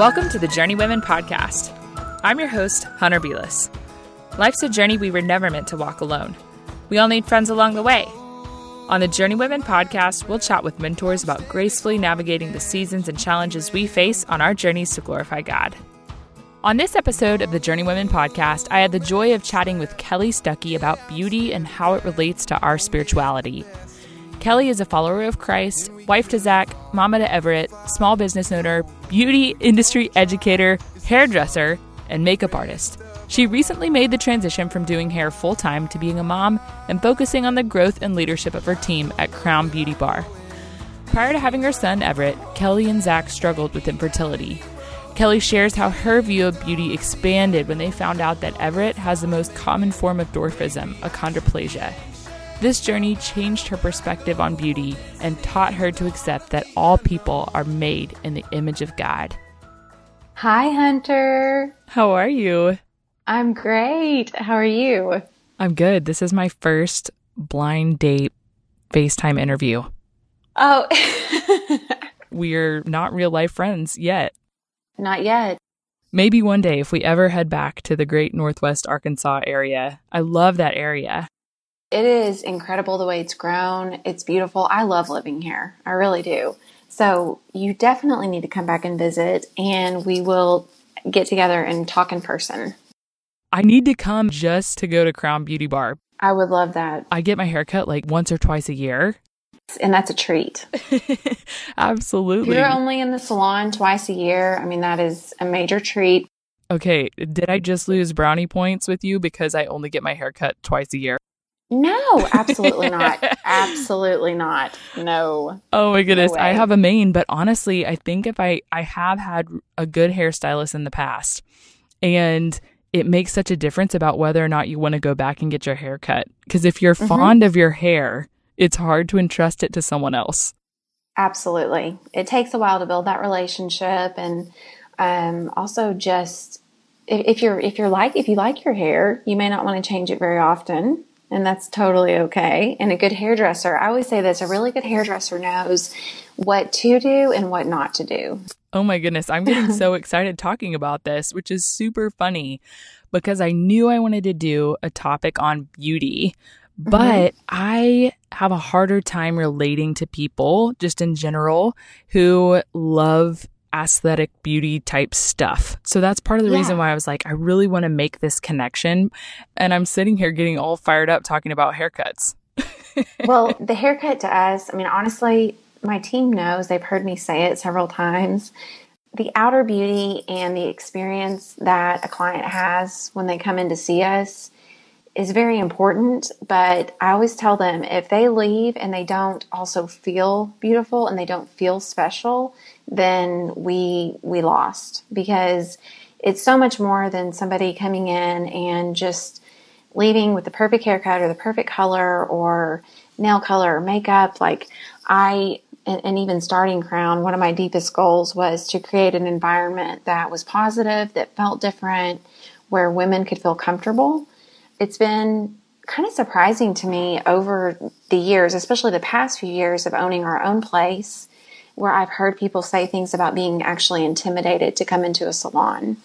Welcome to the Journey Women podcast. I'm your host, Hunter Beless. Life's a journey we were never meant to walk alone. We all need friends along the way. On the Journey Women podcast, we'll chat with mentors about gracefully navigating the seasons and challenges we face on our journeys to glorify God. On this episode of the Journey Women podcast, I had the joy of chatting with Kelly Stuckey about beauty and how it relates to our spirituality. Kelly is a follower of Christ, wife to Zach, mama to Everett, small business owner, beauty industry educator, hairdresser, and makeup artist. She recently made the transition from doing hair full time to being a mom and focusing on the growth and leadership of her team at Crown Beauty Bar. Prior to having her son, Everett, Kelly and Zach struggled with infertility. Kelly shares how her view of beauty expanded when they found out that Everett has the most common form of dwarfism, achondroplasia. This journey changed her perspective on beauty and taught her to accept that all people are made in the image of God. Hi, Hunter. How are you? I'm great. How are you? I'm good. This is my first blind date FaceTime interview. Oh, We're not real life friends yet. not yet. Maybe one day if we ever head back to the great Northwest Arkansas area. I love that area. It is incredible the way it's grown. It's beautiful. I love living here. I really do. So, you definitely need to come back and visit, and we will get together and talk in person. I need to come just to go to Crown Beauty Bar. I would love that. I get my hair cut like once or twice a year. And that's a treat. If Absolutely. you're only in the salon twice a year, I mean, that is a major treat. Okay, did I just lose brownie points with you because I only get my hair cut twice a year? No, absolutely not. absolutely not. No. Oh my goodness, I have a mane, but honestly, I think if I I have had a good hairstylist in the past, and it makes such a difference about whether or not you want to go back and get your hair cut. Because if you're fond of your hair, it's hard to entrust it to someone else. Absolutely. It takes a while to build that relationship and um, also just if, if you're if you're like if you like your hair, you may not want to change it very often. And that's totally okay. And a good hairdresser, I always say this, a really good hairdresser knows what to do and what not to do. Oh my goodness, I'm getting so excited talking about this, which is super funny because I knew I wanted to do a topic on beauty, mm-hmm. but I have a harder time relating to people just in general who love aesthetic beauty type stuff. So that's part of the Yeah. reason why I was like, I really want to make this connection. And I'm sitting here getting all fired up talking about haircuts. well, the haircut to us, I mean, honestly, my team knows, they've heard me say it several times. The outer beauty and the experience that a client has when they come in to see us is very important. But I always tell them if they leave and they don't also feel beautiful and they don't feel special, then we we lost because it's so much more than somebody coming in and just leaving with the perfect haircut or the perfect color or nail color or makeup. Like I, and, and even starting Crown, one of my deepest goals was to create an environment that was positive, that felt different, where women could feel comfortable. It's been kind of surprising to me over the years, especially the past few years of owning our own place, where I've heard people say things about being actually intimidated to come into a salon.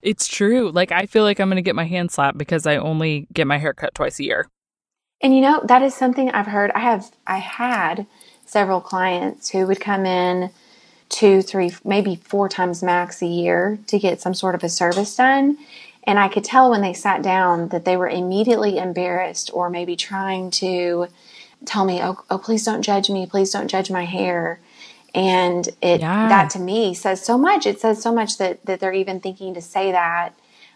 It's true. Like, I feel like I'm going to get my hand slapped because I only get my hair cut twice a year. And you know, that is something I've heard. I have, I had several clients who would come in two, three, maybe four times max a year to get some sort of a service done. And I could tell when they sat down that they were immediately embarrassed or maybe trying to tell me, oh, oh please don't judge me. Please don't judge my hair. And it, Yeah. that to me says so much. It says so much that, that they're even thinking to say that.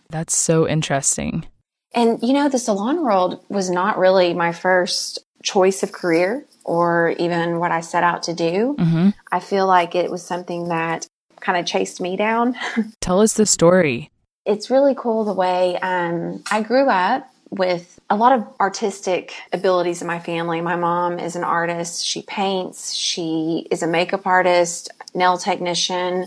That's so interesting. And you know, the salon world was not really my first choice of career or even what I set out to do. I feel like it was something that kind of chased me down. Tell us the story. it's really cool the way um, I grew up with a lot of artistic abilities in my family. My mom is an artist. She paints. She is a makeup artist, nail technician.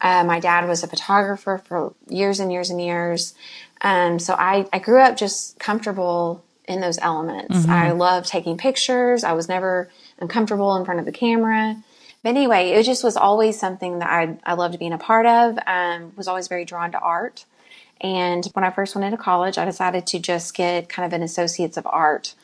Uh, my dad was a photographer for years and years and years. Um, so I, I grew up just comfortable in those elements. I love taking pictures. I was never uncomfortable in front of the camera. But anyway, it just was always something that I, I loved being a part of. Um, was always very drawn to art. And when I first went into college, I decided to just get kind of an associates of art.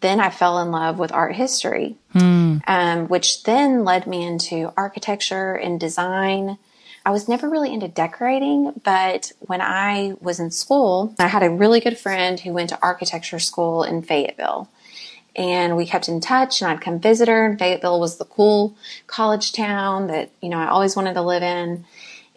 Then I fell in love with art history, Hmm. um, which then led me into architecture and design. I was never really into decorating, but when I was in school, I had a really good friend who went to architecture school in Fayetteville. And we kept in touch, and I'd come visit her. And Fayetteville was the cool college town that, you know, I always wanted to live in.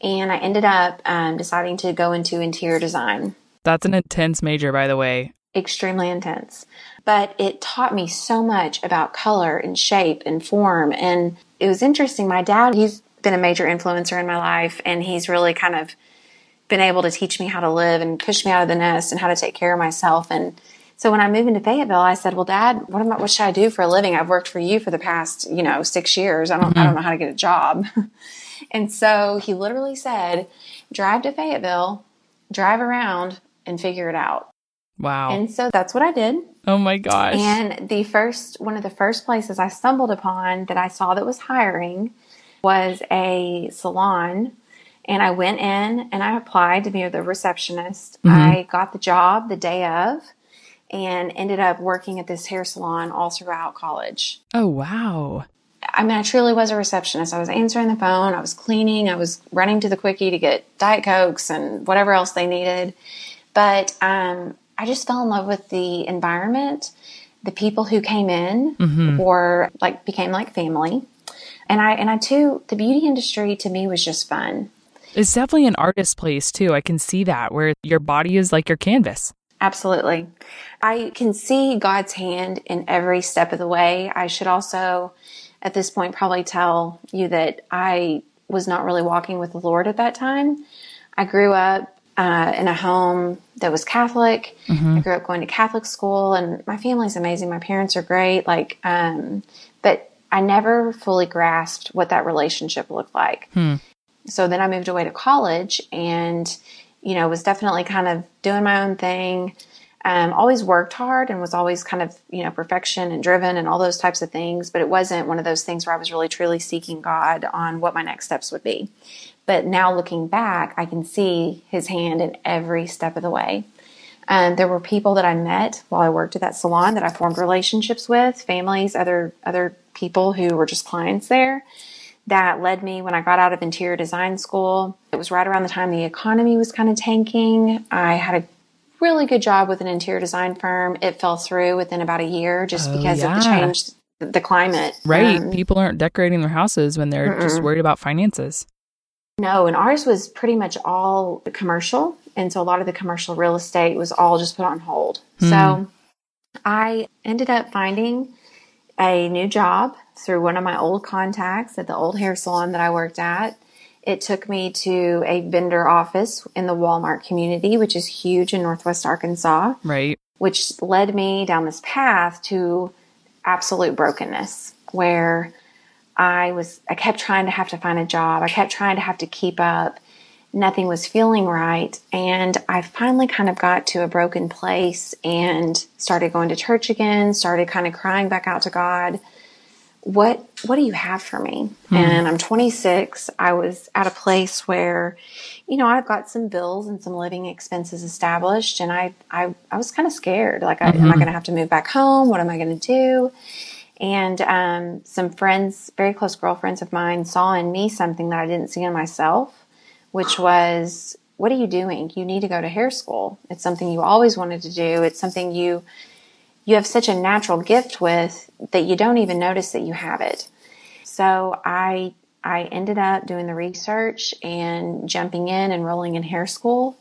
And I ended up um, deciding to go into interior design That's an intense major, by the way. extremely intense. But it taught me so much about color and shape and form. And it was interesting. My dad, he's been a major influencer in my life, and he's really kind of been able to teach me how to live and push me out of the nest and how to take care of myself. And so when I moved into Fayetteville, I said, "Well, Dad, what am I, what should I do for a living? I've worked for you for the past, you know, six years. I don't, I don't mm-hmm. know how to get a job." and so he literally said, "Drive to Fayetteville, drive around, and figure it out." Wow. And so that's what I did. oh my gosh. And the first, one of the first places I stumbled upon that I saw that was hiring was a salon. And I went in and I applied to be the receptionist. Mm-hmm. I got the job the day of and ended up working at this hair salon all throughout college. oh wow. I mean, I truly was a receptionist. I was answering the phone, I was cleaning, I was running to the quickie to get Diet Cokes and whatever else they needed. But um, I just fell in love with the environment. The people who came in were like became like family, and I and I too the beauty industry to me was just fun. It's definitely an artist place too. I can see that where your body is like your canvas. Absolutely. I can see God's hand in every step of the way. I should also, at this point, probably tell you that I was not really walking with the Lord at that time. I grew up uh, in a home that was Catholic. I grew up going to Catholic school, and my family's amazing. My parents are great. Like, um, but I never fully grasped what that relationship looked like. So then I moved away to college and, you know, was definitely kind of doing my own thing. Um, always worked hard and was always kind of, you know, perfection and driven and all those types of things. But it wasn't one of those things where I was really truly seeking God on what my next steps would be. But now looking back, I can see his hand in every step of the way. Um, there were people that I met while I worked at that salon that I formed relationships with, families, other other people who were just clients there that led me when I got out of interior design school. It was right around the time the economy was kind of tanking. I had a really good job with an interior design firm. It fell through within about a year just Oh, because of the change, the climate. Right. Um, People aren't decorating their houses when they're just worried about finances. no, and ours was pretty much all commercial. And so a lot of the commercial real estate was all just put on hold. So I ended up finding a new job through one of my old contacts at the old hair salon that I worked at. It took me to a vendor office in the Walmart community, which is huge in Northwest Arkansas, Right. which led me down this path to absolute brokenness where I was, I kept trying to have to find a job. I kept trying to have to keep up. Nothing was feeling right. And I finally kind of got to a broken place and started going to church again, started kind of crying back out to God. What, what do you have for me? And I'm 26. I was at a place where, you know, I've got some bills and some living expenses established. And I, I, I was kind of scared. Like, I, am I going to have to move back home? What am I going to do? And um, some friends, very close girlfriends of mine, saw in me something that I didn't see in myself, which was, what are you doing? You need to go to hair school. It's something you always wanted to do. It's something you you have such a natural gift with that you don't even notice that you have it. So I I ended up doing the research and jumping in and rolling in hair school.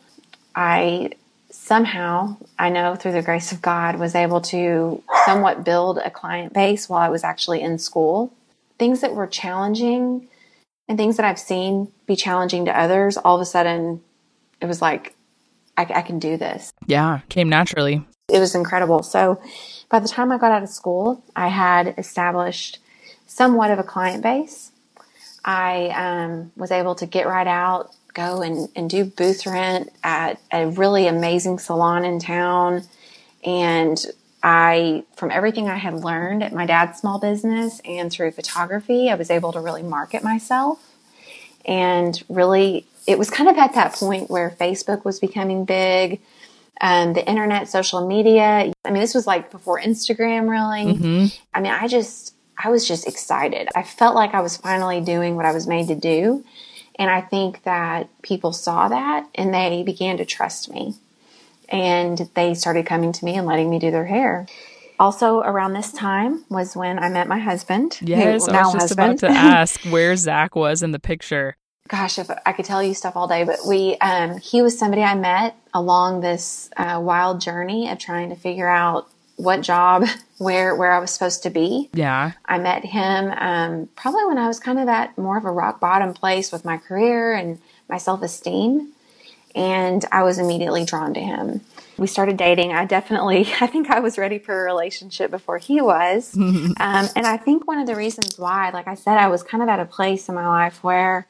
I somehow, I know through the grace of God, was able to somewhat build a client base while I was actually in school. Things that were challenging and things that I've seen be challenging to others, all of a sudden it was like, I, I can do this. Yeah. Came naturally. It was incredible. So by the time I got out of school, I had established somewhat of a client base. I um, was able to get right out, go and, and do booth rent at a really amazing salon in town and I, from everything I had learned at my dad's small business and through photography, I was able to really market myself. And really, it was kind of at that point where Facebook was becoming big, um, the internet, social media. I mean, this was like before Instagram, really. Mm-hmm. I mean, I just, I was just excited. I felt like I was finally doing what I was made to do. And I think that people saw that and they began to trust me. And they started coming to me and letting me do their hair. Also, around this time was when I met my husband. Yes, who, I was just husband. about to ask where Zach was in the picture. Gosh, if I could tell you stuff all day, but we, um, he was somebody I met along this uh, wild journey of trying to figure out what job, where where I was supposed to be. Yeah. I met him um, probably when I was kind of at more of a rock bottom place with my career and my self esteem, and I was immediately drawn to him. We started dating. I definitely, I think I was ready for a relationship before he was, um, and I think one of the reasons why, like I said, I was kind of at a place in my life where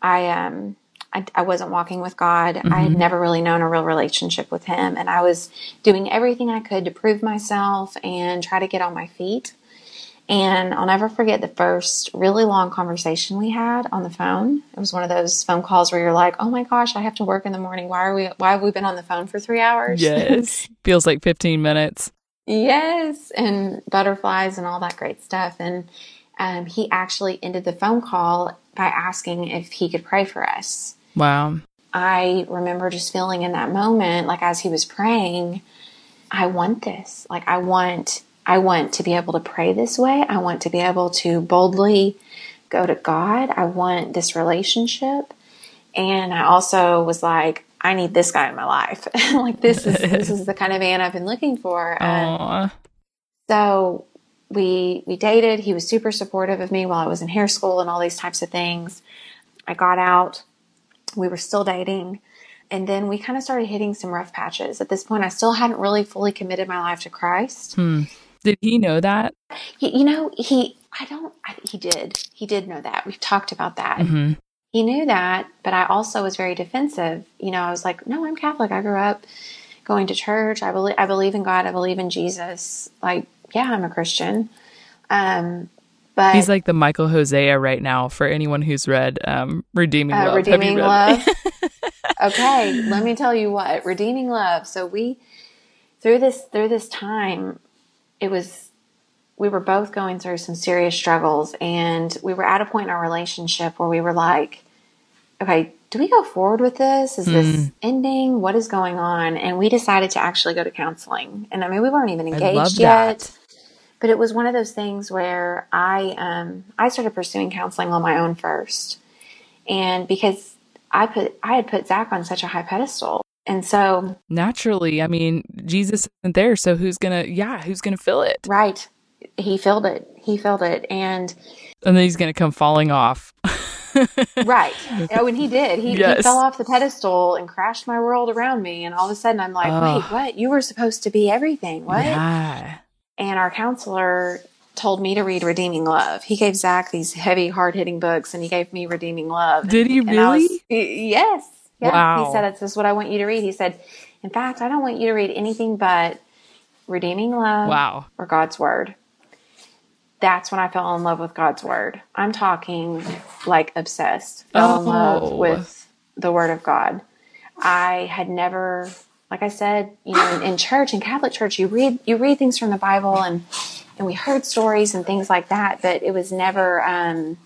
I um I, I wasn't walking with God. Mm-hmm. I had mm-hmm. never really known a real relationship with Him. And I was doing everything I could to prove myself and try to get on my feet. And I'll never forget the first really long conversation we had on the phone. It was one of those phone calls where you're like, "Oh my gosh, I have to work in the morning. Why are we? Why have we been on the phone for three hours?" Yes, feels like 15 minutes. yes, and butterflies and all that great stuff. And um, he actually ended the phone call by asking if he could pray for us. Wow. I remember just feeling in that moment, like as he was praying, I want this. Like I want, I want to be able to pray this way. I want to be able to boldly go to God. I want this relationship. And I also was like, I need this guy in my life. like this is this is the kind of man I've been looking for. And so we we dated. He was super supportive of me while I was in hair school and all these types of things. I got out we were still dating. And then we kind of started hitting some rough patches. At this point, I still hadn't really fully committed my life to Christ. Hmm. Did he know that? He, you know, he, I don't, I, he did. He did know that. We've talked about that. Mm-hmm. He knew that, but I also was very defensive. You know, I was like, no, I'm Catholic. I grew up going to church. I believe, I believe in God. I believe in Jesus. Like, yeah, I'm a Christian. Um, but he's like the Michael Hosea right now for anyone who's read um, Redeeming uh, Love. Redeeming Love. okay, let me tell you what Redeeming Love. So we through this through this time, it was we were both going through some serious struggles, and we were at a point in our relationship where we were like, okay. Do we go forward with this? Is mm. this hmm. ending? What is going on? And we decided to actually go to counseling. And I mean, we weren't even engaged yet but it was one of those things where I um, I started pursuing counseling on my own first, and because I put I had put Zach on such a high pedestal, and so naturally, I mean, Jesus isn't there, so who's gonna yeah, who's gonna fill it? Right, he filled it. He filled it, and and then he's gonna come falling off. right. Oh, and he did. He, yes. he, fell off the pedestal and crashed my world around me. And all of a sudden, I'm like, oh. wait, what? You were supposed to be everything. What? Yeah. And our counselor told me to read Redeeming Love. He gave Zach these heavy, hard hitting books and he gave me Redeeming Love. Did he really? Was, yes. Yeah. Wow. He said, This is what I want you to read. He said, In fact, I don't want you to read anything but Redeeming Love wow. or God's Word. That's when I fell in love with God's Word. I'm talking like obsessed. Fell oh. in love oh. with the Word of God. I had never like I said, you know, in, in church, in Catholic church, you read you read things from the Bible, and and we heard stories and things like that, but it was never. Um,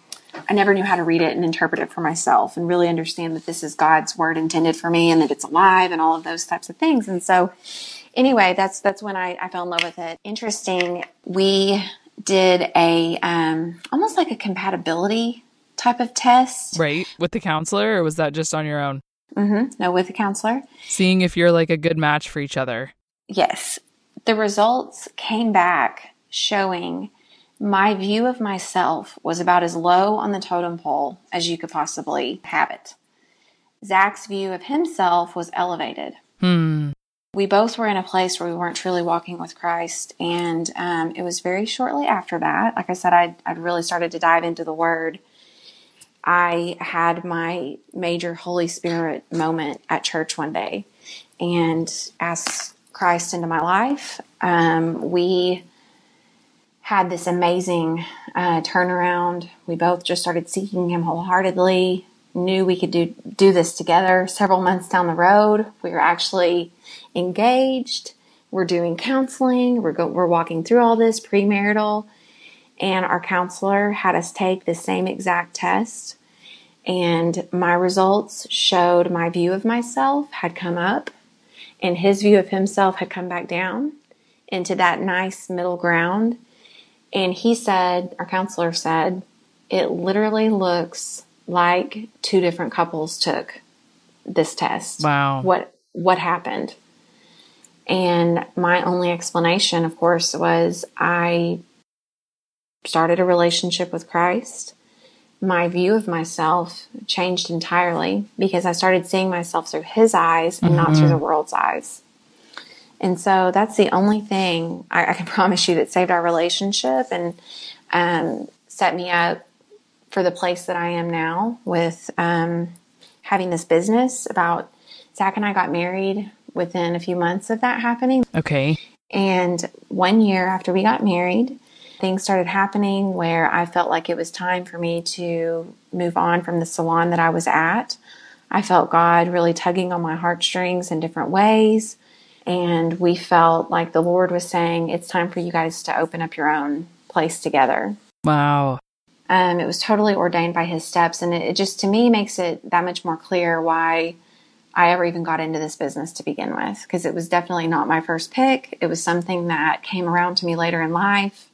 I never knew how to read it and interpret it for myself, and really understand that this is God's word intended for me, and that it's alive, and all of those types of things. And so, anyway, that's that's when I, I fell in love with it. Interesting. We did a um, almost like a compatibility type of test, right, with the counselor, or was that just on your own? Mm-hmm. No, with a counselor. Seeing if you're like a good match for each other. Yes. The results came back showing my view of myself was about as low on the totem pole as you could possibly have it. Zach's view of himself was elevated. Hmm. We both were in a place where we weren't truly walking with Christ. And um, it was very shortly after that, like I said, I'd, I'd really started to dive into the Word I had my major Holy Spirit moment at church one day and asked Christ into my life. Um, we had this amazing uh, turnaround. We both just started seeking Him wholeheartedly. Knew we could do do this together. Several months down the road, we were actually engaged. We're doing counseling. We're go, we're walking through all this premarital, and our counselor had us take the same exact test. And my results showed my view of myself had come up, and his view of himself had come back down into that nice middle ground and he said, our counselor said, it literally looks like two different couples took this test. Wow. What what happened? And my only explanation, of course, was I started a relationship with Christ. My view of myself changed entirely because I started seeing myself through his eyes and mm-hmm. not through mm-hmm. the world's eyes. And so that's the only thing I, I can promise you that saved our relationship and um, set me up for the place that I am now with um, having this business. About Zach and I got married within a few months of that happening. Okay. And one year after we got married, things started happening where I felt like it was time for me to move on from the salon that I was at. I felt God really tugging on my heartstrings in different ways. And we felt like the Lord was saying, it's time for you guys to open up your own place together. Wow. Um, it was totally ordained by his steps. And it, it just, to me, makes it that much more clear why I ever even got into this business to begin with. Because it was definitely not my first pick. It was something that came around to me later in life.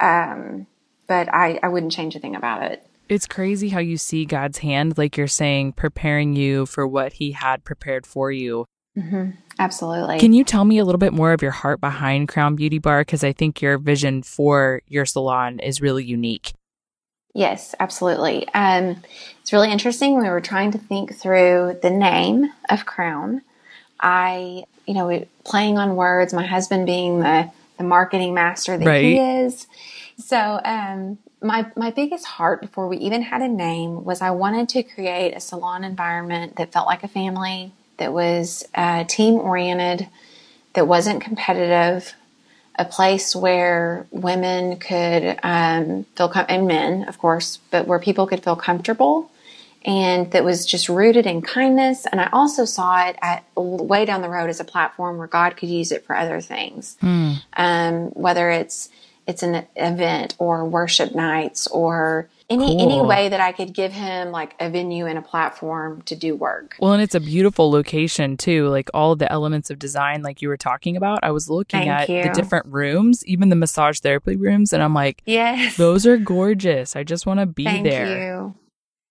Um, but I, I wouldn't change a thing about it. It's crazy how you see God's hand, like you're saying, preparing you for what He had prepared for you. Mm-hmm. Absolutely. Can you tell me a little bit more of your heart behind Crown Beauty Bar? Because I think your vision for your salon is really unique. Yes, absolutely. Um, it's really interesting. We were trying to think through the name of Crown. I, you know, playing on words, my husband being the, the marketing master that right. he is. So, um, my, my biggest heart before we even had a name was I wanted to create a salon environment that felt like a family, that was uh, team oriented, that wasn't competitive, a place where women could um, feel com- and men, of course, but where people could feel comfortable, and that was just rooted in kindness. And I also saw it at way down the road as a platform where God could use it for other things, mm. um, whether it's it's an event or worship nights or any cool. any way that I could give him like a venue and a platform to do work. Well, and it's a beautiful location too. Like all the elements of design, like you were talking about. I was looking Thank at you. the different rooms, even the massage therapy rooms, and I'm like, yes, those are gorgeous. I just want to be Thank there. You.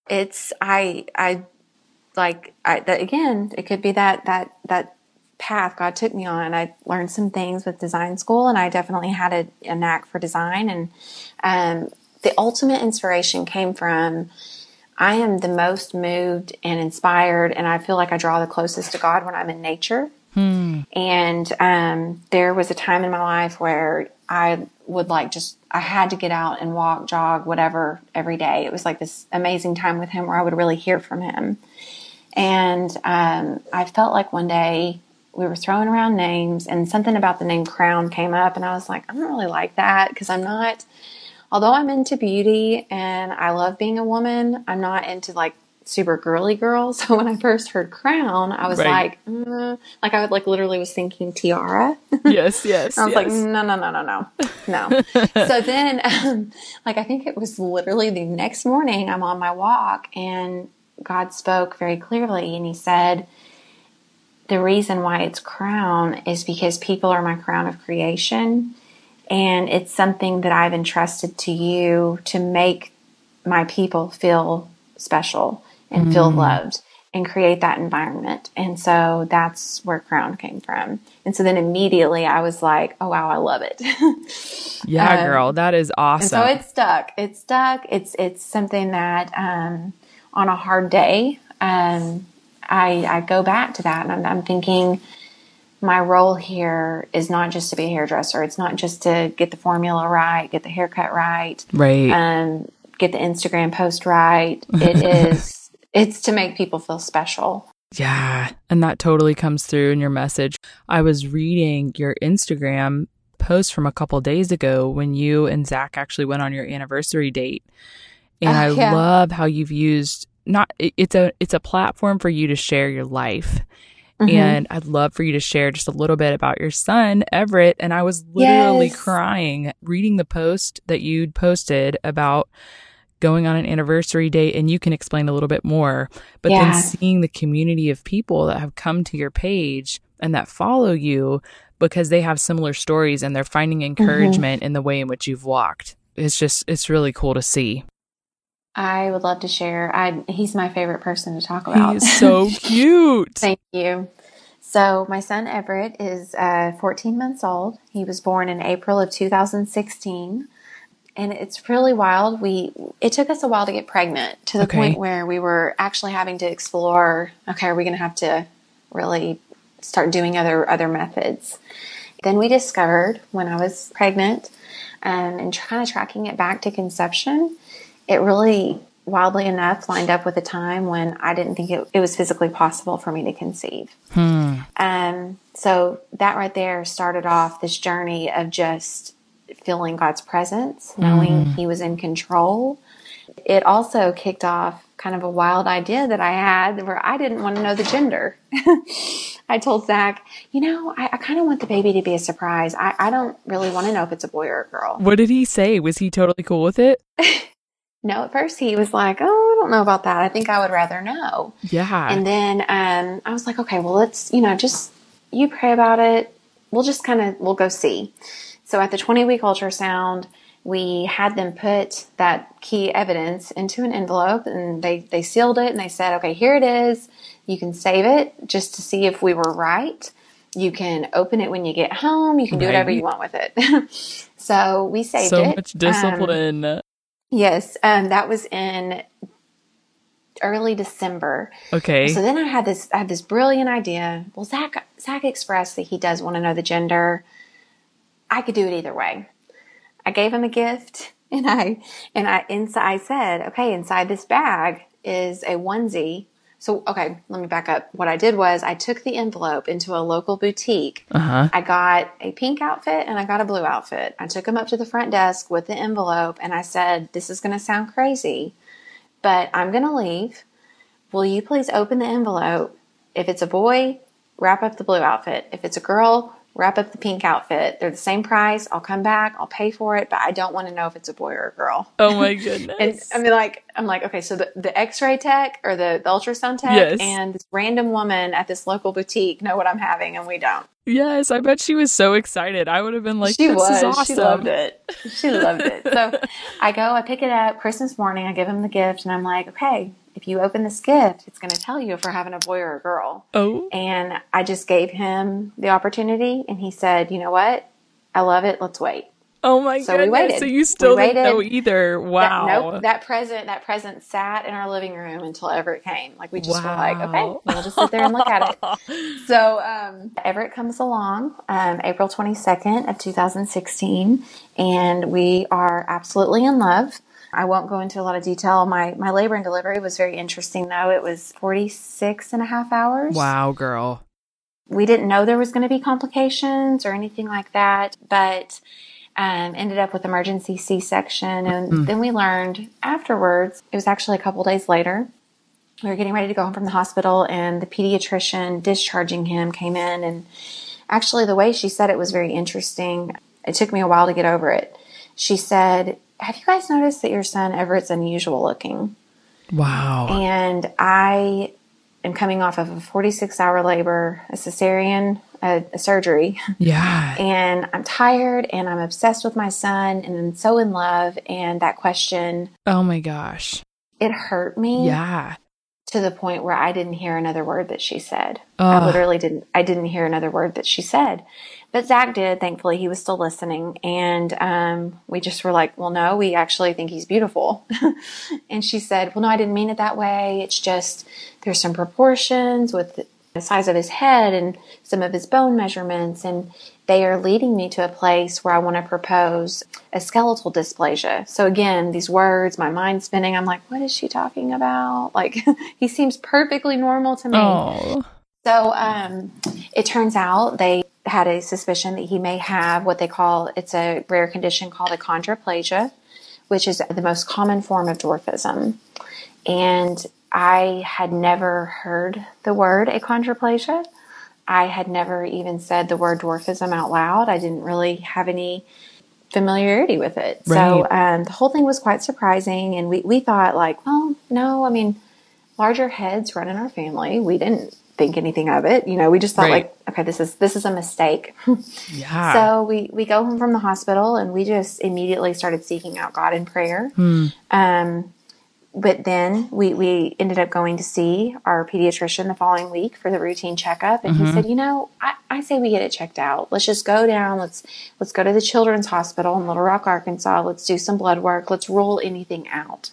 It's I I like I that, again. It could be that that that path God took me on. I learned some things with design school, and I definitely had a, a knack for design. And um, the ultimate inspiration came from I am the most moved and inspired, and I feel like I draw the closest to God when I'm in nature. Hmm. And um, there was a time in my life where I would like just, I had to get out and walk, jog, whatever, every day. It was like this amazing time with Him where I would really hear from Him. And um, I felt like one day we were throwing around names, and something about the name Crown came up, and I was like, I don't really like that because I'm not although I'm into beauty and I love being a woman, I'm not into like super girly girls. So when I first heard crown, I was right. like, mm. like I would like literally was thinking tiara. Yes, yes. I was yes. like, no, no, no, no, no, no. so then, um, like I think it was literally the next morning, I'm on my walk and God spoke very clearly, and He said. The reason why it's crown is because people are my crown of creation and it's something that I've entrusted to you to make my people feel special and mm. feel loved and create that environment. And so that's where Crown came from. And so then immediately I was like, oh, wow, I love it. yeah, um, girl, that is awesome. so it stuck. It stuck. It's, it's something that, um, on a hard day, um, I, I go back to that and I'm, I'm thinking, my role here is not just to be a hairdresser. It's not just to get the formula right, get the haircut right, right, um, get the Instagram post right. It is. It's to make people feel special. Yeah. And that totally comes through in your message. I was reading your Instagram post from a couple days ago when you and Zach actually went on your anniversary date. And uh, I yeah. love how you've used not it's a it's a platform for you to share your life. Mm-hmm. And I'd love for you to share just a little bit about your son, Everett. And I was literally yes. crying reading the post that you'd posted about going on an anniversary date and you can explain a little bit more. But yeah. then seeing the community of people that have come to your page and that follow you because they have similar stories and they're finding mm-hmm. encouragement mm-hmm. in the way in which you've walked. It's just, it's really cool to see. I would love to share. I he's my favorite person to talk about. He's so cute. Thank you. So my son Everett is uh, 14 months old. He was born in April of 2016, and it's really wild. We it took us a while to get pregnant to the okay. point where we were actually having to explore. Okay, are we going to have to really start doing other other methods? Then we discovered when I was pregnant um, and kind of tracking it back to conception it really, wildly enough, lined up with a time when I didn't think it, it was physically possible for me to conceive. Hmm. Um, so that right there started off this journey of just feeling God's presence, knowing mm. He was in control. It also kicked off kind of a wild idea that I had where I didn't want to know the gender. I told Zach, you know, I, I kind of want the baby to be a surprise. I, I don't really want to know if it's a boy or a girl. What did he say? Was he totally cool with it? No, at first he was like, "Oh, I don't know about that. I think I would rather know." Yeah. And then um, I was like, "Okay, well, let's you know just you pray about it. We'll just kind of we'll go see." So at the 20 week ultrasound, we had them put that key evidence into an envelope, and they they sealed it, and they said, "Okay, here it is. You can save it just to see if we were right." You can open it when you get home. You can do whatever you want with it. so we saved so it. So much discipline. Um, Yes, um, that was in early December. Okay. So then I had this I had this brilliant idea. Well, Zach Zach expressed that he does want to know the gender. I could do it either way. I gave him a gift, and I and I inside I said, okay, inside this bag is a onesie so, okay, let me back up. What I did was I took the envelope into a local boutique. Uh-huh. I got a pink outfit and I got a blue outfit. I took them up to the front desk with the envelope and I said, This is going to sound crazy, but I'm going to leave. Will you please open the envelope? If it's a boy, wrap up the blue outfit. If it's a girl, wrap up the pink outfit. They're the same price. I'll come back. I'll pay for it, but I don't want to know if it's a boy or a girl. Oh my goodness. and I mean, like, I'm like, okay, so the, the x-ray tech or the, the ultrasound tech yes. and this random woman at this local boutique know what I'm having and we don't. Yes, I bet she was so excited. I would have been like, she this was. is awesome. She loved it. She loved it. So I go, I pick it up Christmas morning. I give him the gift and I'm like, okay, if you open this gift, it's going to tell you if we're having a boy or a girl. Oh. And I just gave him the opportunity, and he said, you know what? I love it. Let's wait. Oh my so goodness! We waited. So you still didn't know either. Wow. That, nope. That present, that present sat in our living room until Everett came. Like we just wow. were like, okay, we'll just sit there and look at it. So um, Everett comes along um, April twenty second of two thousand sixteen, and we are absolutely in love. I won't go into a lot of detail. My, my labor and delivery was very interesting though. It was 46 and a half hours. Wow, girl. We didn't know there was going to be complications or anything like that, but um, ended up with emergency C-section. And mm. then we learned afterwards, it was actually a couple days later, we were getting ready to go home from the hospital and the pediatrician discharging him came in and actually the way she said it was very interesting. It took me a while to get over it. She said, have you guys noticed that your son Everett's unusual looking? Wow. And I am coming off of a 46 hour labor, a cesarean, a, a, surgery. Yeah. And I'm tired and I'm obsessed with my son and I'm so in love. And that question. Oh my gosh. It hurt me. Yeah. To the point where I didn't hear another word that she said. I literally didn't, I didn't hear another word that she said. But Zach did. Thankfully, he was still listening, and um, we just were like, "Well, no, we actually think he's beautiful." and she said, "Well, no, I didn't mean it that way. It's just there's some proportions with the size of his head and some of his bone measurements. And they are leading me to a place where I want to propose a skeletal dysplasia. So again, these words, my mind spinning. I'm like, what is she talking about? Like, he seems perfectly normal to me. Oh. So um, it turns out they had a suspicion that he may have what they call it's a rare condition called achondroplasia, which is the most common form of dwarfism. And I had never heard the word achondroplasia. I had never even said the word dwarfism out loud. I didn't really have any familiarity with it. Right. So um, the whole thing was quite surprising. And we, we thought, like, well, no, I mean, larger heads run in our family. We didn't think anything of it. You know, we just thought right. like, okay, this is this is a mistake. yeah. So we we go home from the hospital and we just immediately started seeking out God in prayer. Hmm. Um, but then we, we ended up going to see our pediatrician the following week for the routine checkup and mm-hmm. he said you know I, I say we get it checked out let's just go down let's let's go to the children's hospital in little rock arkansas let's do some blood work let's rule anything out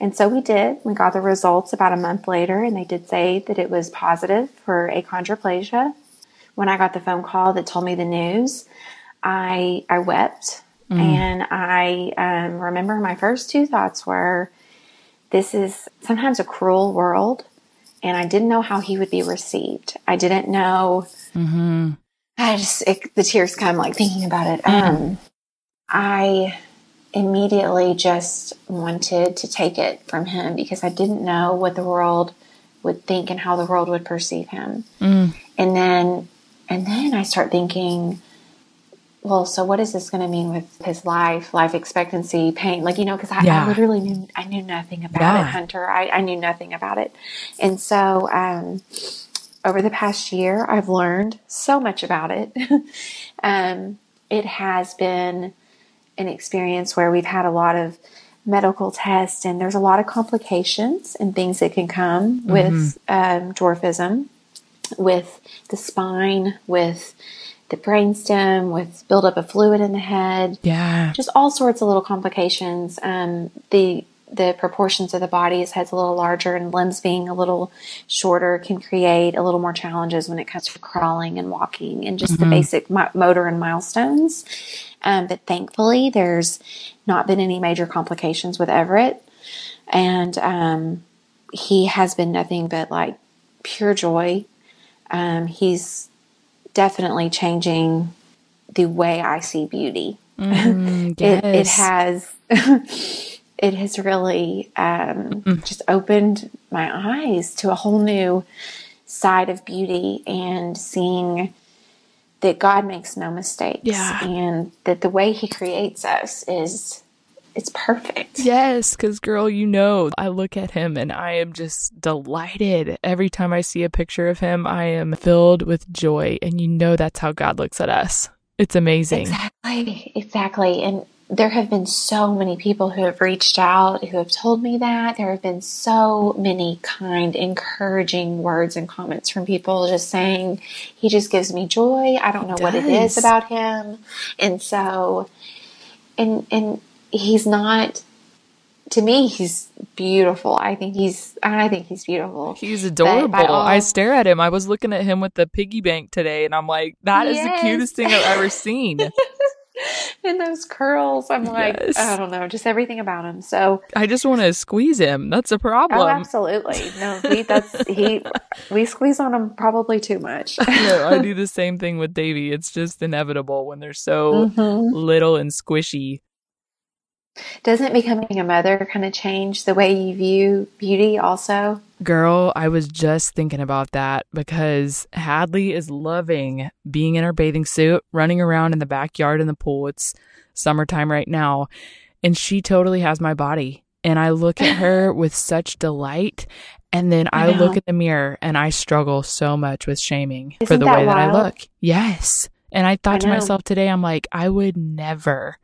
and so we did we got the results about a month later and they did say that it was positive for achondroplasia when i got the phone call that told me the news i i wept mm. and i um, remember my first two thoughts were this is sometimes a cruel world, and I didn't know how he would be received. I didn't know. Mm-hmm. I just it, the tears come like thinking about it. Um, I immediately just wanted to take it from him because I didn't know what the world would think and how the world would perceive him. Mm. And then, and then I start thinking, well, so what is this going to mean with his life, life expectancy, pain? Like, you know, because I, yeah. I, literally knew, I knew nothing about yeah. it, Hunter. I, I, knew nothing about it. And so, um, over the past year, I've learned so much about it. um, it has been an experience where we've had a lot of medical tests and there's a lot of complications and things that can come mm-hmm. with um, dwarfism, with the spine, with the brainstem with buildup of fluid in the head. Yeah. Just all sorts of little complications. Um, the the proportions of the body, his head's a little larger and limbs being a little shorter can create a little more challenges when it comes to crawling and walking and just mm-hmm. the basic motor and milestones. Um, but thankfully, there's not been any major complications with Everett. And um, he has been nothing but like pure joy. Um, he's definitely changing the way I see beauty. Mm, yes. it, it, has, it has really um, mm. just opened my eyes to a whole new side of beauty and seeing that God makes no mistakes yeah. and that the way He creates us is it's perfect. Yes, because girl, you know, I look at him and I am just delighted. Every time I see a picture of him, I am filled with joy. And you know, that's how God looks at us. It's amazing. Exactly. Exactly. And there have been so many people who have reached out who have told me that. There have been so many kind, encouraging words and comments from people just saying, he just gives me joy. I don't know what it is about him. And so, and, and he's not to me he's beautiful i think he's i think he's beautiful he's adorable all, i stare at him i was looking at him with the piggy bank today and i'm like that yes. is the cutest thing i've ever seen and those curls i'm like yes. i don't know just everything about him. So i just want to squeeze him. That's a problem. Oh absolutely. No we that's he we squeeze on him probably too much. No, i do the same thing with davy it's just inevitable when they're so mm-hmm. little and squishy. Doesn't becoming a mother kind of change the way you view beauty also? Girl, I was just thinking about that because Hadley is loving being in her bathing suit, running around in the backyard in the pool. It's summertime right now, and she totally has my body. And I look at her with such delight. And then I, I look at the mirror and I struggle so much with shaming Isn't for the way wild? that I look. Yes. And I thought I to myself today, I'm like, I would never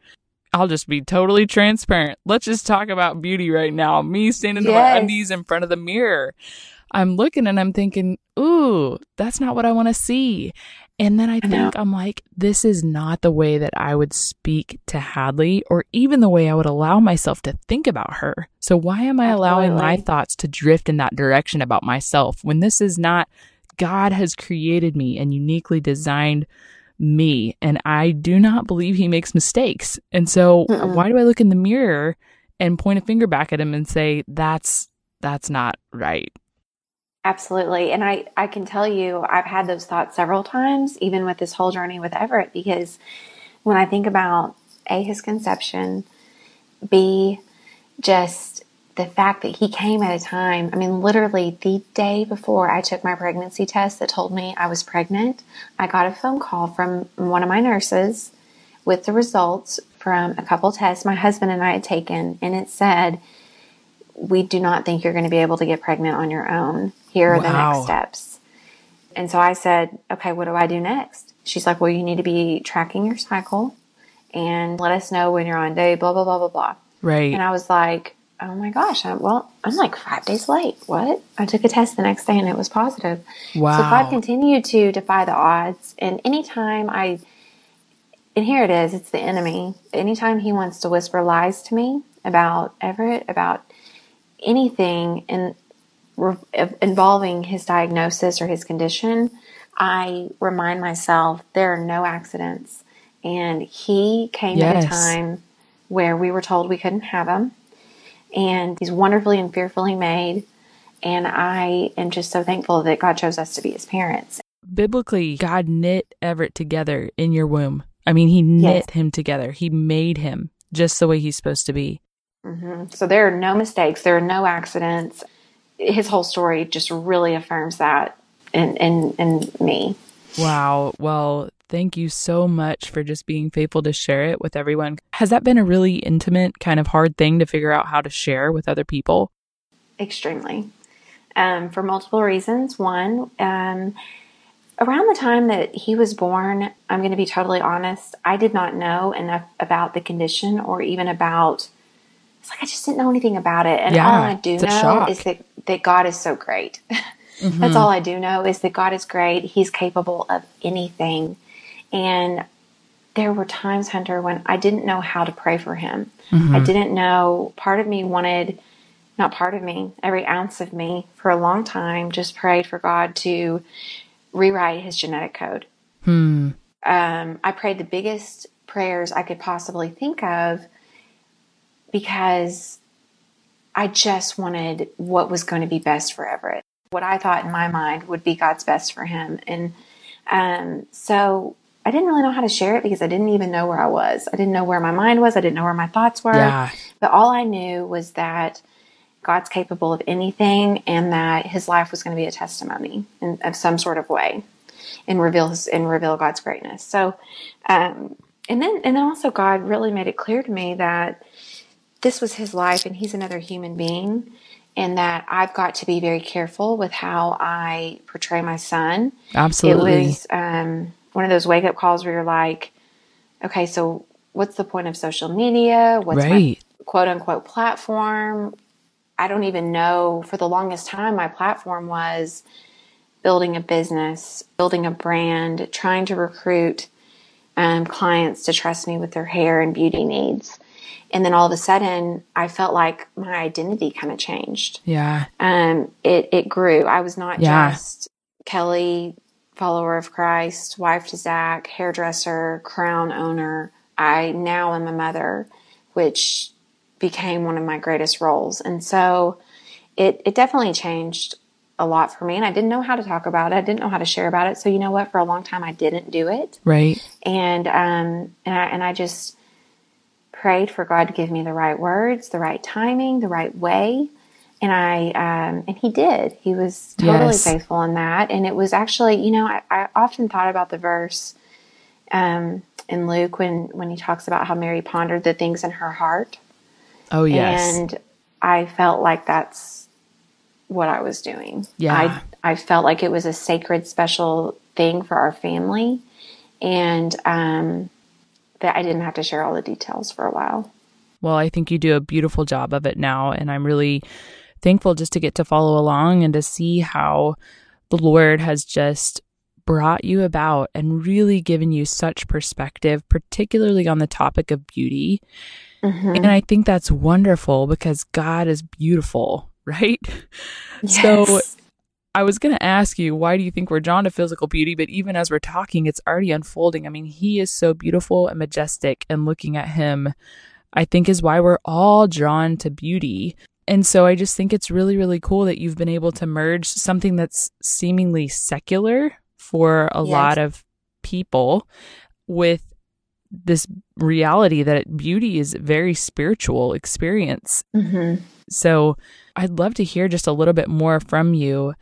I'll just be totally transparent. Let's just talk about beauty right now. Me standing yes. in my undies in front of the mirror. I'm looking and I'm thinking, ooh, that's not what I want to see. And then I, I think know. I'm like, this is not the way that I would speak to Hadley or even the way I would allow myself to think about her. So why am I Absolutely. allowing my thoughts to drift in that direction about myself when this is not God has created me and uniquely designed me, and I do not believe he makes mistakes. And so, Mm-mm. why do I look in the mirror and point a finger back at him and say, that's, that's not right? Absolutely. And I, I can tell you, I've had those thoughts several times, even with this whole journey with Everett, because when I think about A, his conception, B, just the fact that he came at a time, I mean, literally the day before I took my pregnancy test that told me I was pregnant, I got a phone call from one of my nurses with the results from a couple tests my husband and I had taken, and it said, We do not think you're going to be able to get pregnant on your own. Here are wow. the next steps. And so I said, Okay, what do I do next? She's like, Well, you need to be tracking your cycle and let us know when you're on day, blah, blah, blah, blah, blah. Right. And I was like, oh my gosh, I'm, well, I'm like five days late. What? I took a test the next day and it was positive. Wow. So God continued to defy the odds. And anytime I, and here it is, it's the enemy. Anytime he wants to whisper lies to me about Everett, about anything in, involving his diagnosis or his condition, I remind myself there are no accidents. And he came yes. at a time where we were told we couldn't have him and he's wonderfully and fearfully made. And I am just so thankful that God chose us to be his parents. Biblically, God knit Everett together in your womb. I mean, he knit yes. him together. He made him just the way he's supposed to be. Mm-hmm. So there are no mistakes. There are no accidents. His whole story just really affirms that in, in, in me. Wow. Well, Thank you so much for just being faithful to share it with everyone. Has that been a really intimate, kind of hard thing to figure out how to share with other people? Extremely. Um, for multiple reasons. One, um, around the time that he was born, I'm going to be totally honest, I did not know enough about the condition or even about. It's like I just didn't know anything about it, and yeah, all I do know is that that God is so great. Mm-hmm. That's all I do know is that God is great. He's capable of anything. And there were times, Hunter, when I didn't know how to pray for him. Mm-hmm. I didn't know. Part of me wanted, not part of me, every ounce of me for a long time just prayed for God to rewrite his genetic code. Hmm. Um, I prayed the biggest prayers I could possibly think of because I just wanted what was going to be best for Everett. What I thought in my mind would be God's best for him. And um, so I didn't really know how to share it because I didn't even know where I was. I didn't know where my mind was. I didn't know where my thoughts were. Yeah. But all I knew was that God's capable of anything and that his life was going to be a testimony in, of some sort of way and reveal his, and reveal God's greatness. So, um, and then, and then also God really made it clear to me that this was his life and he's another human being and that I've got to be very careful with how I portray my son. Absolutely. It was, um, one of those wake up calls where you're like, okay, so what's the point of social media? What's right. my quote unquote platform? I don't even know. For the longest time, my platform was building a business, building a brand, trying to recruit um, clients to trust me with their hair and beauty needs. And then all of a sudden, I felt like my identity kind of changed. Yeah. Um, it, it grew. I was not yeah. just Kelly follower of Christ, wife to Zach, hairdresser, crown owner. I now am a mother, which became one of my greatest roles. And so it, it definitely changed a lot for me. And I didn't know how to talk about it. I didn't know how to share about it. So you know what? For a long time, I didn't do it. Right. And, um, and I, and I just prayed for God to give me the right words, the right timing, the right way and I um, and he did. He was totally yes. faithful in that, and it was actually, you know, I, I often thought about the verse um, in Luke when when he talks about how Mary pondered the things in her heart. Oh yes, and I felt like that's what I was doing. Yeah, I I felt like it was a sacred, special thing for our family, and um, that I didn't have to share all the details for a while. Well, I think you do a beautiful job of it now, and I'm really thankful just to get to follow along and to see how the Lord has just brought you about and really given you such perspective, particularly on the topic of beauty. Mm-hmm. And I think that's wonderful because God is beautiful, right? Yes. So I was going to ask you, why do you think we're drawn to physical beauty? But even as we're talking, it's already unfolding. I mean, he is so beautiful and majestic, and looking at him, I think, is why we're all drawn to beauty. And so I just think it's really, really cool that you've been able to merge something that's seemingly secular for a yes. lot of people with this reality that beauty is a very spiritual experience. Mm-hmm. So I'd love to hear just a little bit more from you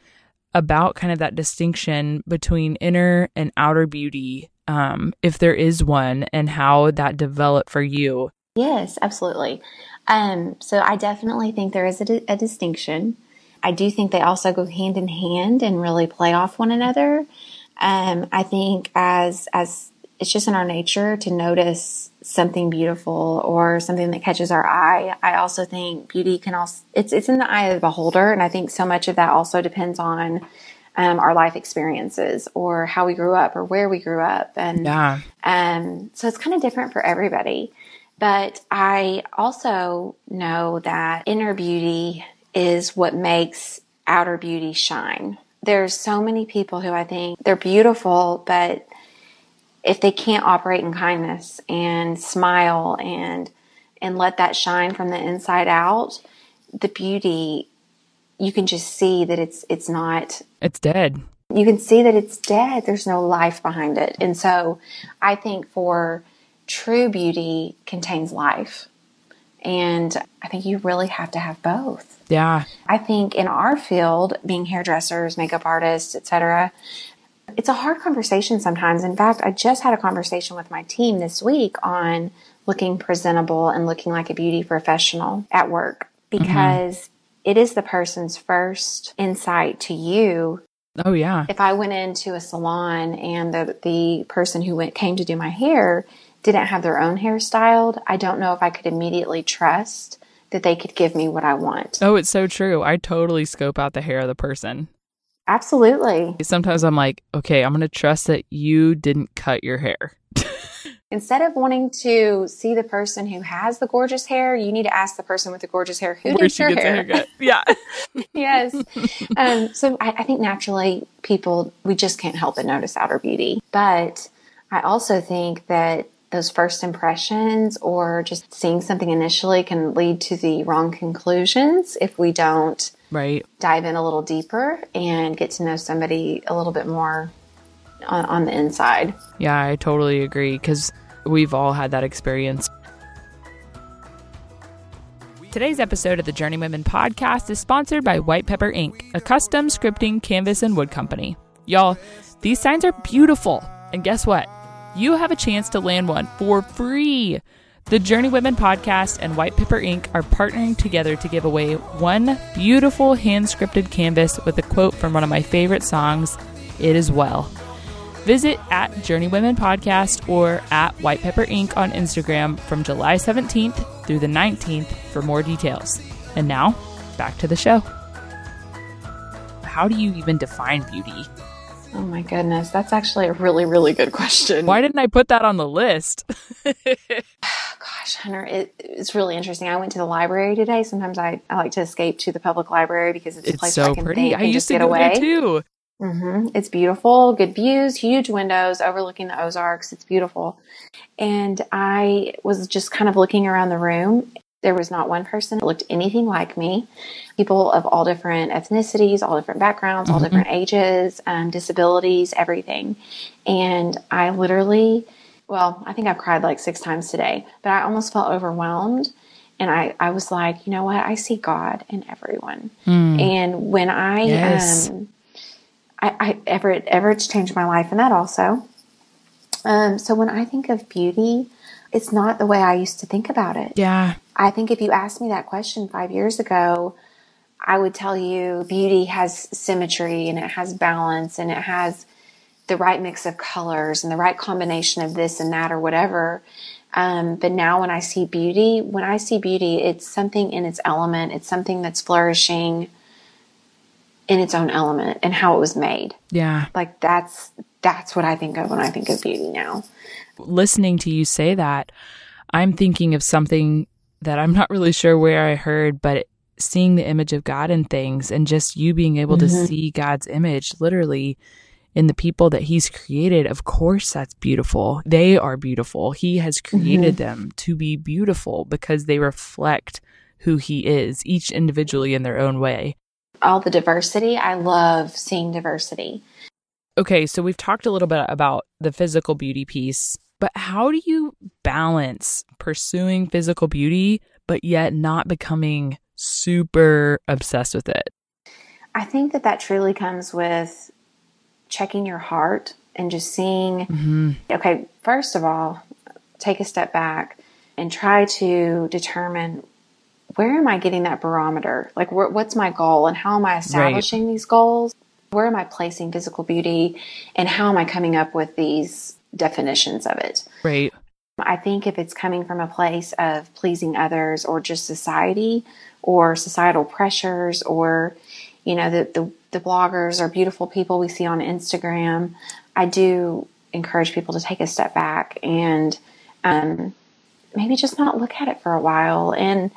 about kind of that distinction between inner and outer beauty, um, if there is one, and how that developed for you. Yes, absolutely. Um, so I definitely think there is a, a distinction. I do think they also go hand in hand and really play off one another. Um, I think as as it's just in our nature to notice something beautiful or something that catches our eye. I also think beauty can also it's it's in the eye of the beholder, and I think so much of that also depends on um, our life experiences or how we grew up or where we grew up, and yeah. um, so it's kind of different for everybody. But I also know that inner beauty is what makes outer beauty shine. There's so many people who I think they're beautiful, but if they can't operate in kindness and smile and and let that shine from the inside out, the beauty you can just see that it's it's not it's dead. You can see that it's dead. There's no life behind it. And so I think for true beauty contains life. And I think you really have to have both. Yeah. I think in our field, being hairdressers, makeup artists, etc., it's a hard conversation sometimes. In fact, I just had a conversation with my team this week on looking presentable and looking like a beauty professional at work because mm-hmm. it is the person's first insight to you. Oh yeah. If I went into a salon and the the person who went came to do my hair didn't have their own hair styled, I don't know if I could immediately trust that they could give me what I want. Oh, it's so true. I totally scope out the hair of the person. Absolutely. Sometimes I'm like, okay, I'm going to trust that you didn't cut your hair. Instead of wanting to see the person who has the gorgeous hair, you need to ask the person with the gorgeous hair who Where did your hair. Yeah. yes. Um, so I, I think naturally people, we just can't help but notice outer beauty. But I also think that those first impressions or just seeing something initially can lead to the wrong conclusions if we don't right dive in a little deeper and get to know somebody a little bit more on, on the inside yeah i totally agree because we've all had that experience Today's episode of the Journeywomen podcast is sponsored by White Pepper Ink, a custom scripting canvas and wood company. Y'all, these signs are beautiful. And guess what? You have a chance to land one for free. The Journeywomen podcast and White Pepper Ink. are partnering together to give away one beautiful hand scripted canvas with a quote from one of my favorite songs, It Is Well. Visit at Journeywomen Podcast or at White Pepper Ink. on Instagram from July 17th through the 19th for more details. And now, back to the show. How do you even define beauty? Oh my goodness, that's actually a really, really good question. Why didn't I put that on the list? Gosh, Hunter, it, it's really interesting. I went to the library today. Sometimes I, I like to escape to the public library because it's a place so where I can pretty. think I used to get away. too. Mm-hmm. It's beautiful, good views, huge windows overlooking the Ozarks. It's beautiful. And I was just kind of looking around the room there was not one person that looked anything like me. People of all different ethnicities, all different backgrounds, mm-hmm. all different ages, um, disabilities, everything. And I literally, well, I think I've cried like six times today, but I almost felt overwhelmed. And I, I was like, you know what? I see God in everyone. Mm. And when I, yes. um, I, I, Everett, Everett's changed my life and that also. Um, so when I think of beauty, it's not the way I used to think about it. Yeah. I think if you asked me that question five years ago, I would tell you beauty has symmetry and it has balance and it has the right mix of colors and the right combination of this and that or whatever. Um, but now when I see beauty, when I see beauty, it's something in its element. It's something that's flourishing in its own element and how it was made. Yeah. Like that's, that's what I think of when I think of beauty now. Listening to you say that, I'm thinking of something that I'm not really sure where I heard, but seeing the image of God in things and just you being able mm-hmm. to see God's image literally in the people that he's created, of course that's beautiful. They are beautiful. He has created mm-hmm. them to be beautiful because they reflect who he is, each individually in their own way. All the diversity, I love seeing diversity. Okay, so we've talked a little bit about the physical beauty piece, but how do you balance pursuing physical beauty, but yet not becoming super obsessed with it? I think that that truly comes with checking your heart and just seeing, mm-hmm. okay, first of all, take a step back and try to determine where am I getting that barometer? Like, wh- what's my goal and how am I establishing right. these goals? Where am I placing physical beauty and how am I coming up with these definitions of it? Right. I think if it's coming from a place of pleasing others or just society or societal pressures or, you know, the, the the bloggers or beautiful people we see on Instagram, I do encourage people to take a step back and um, maybe just not look at it for a while and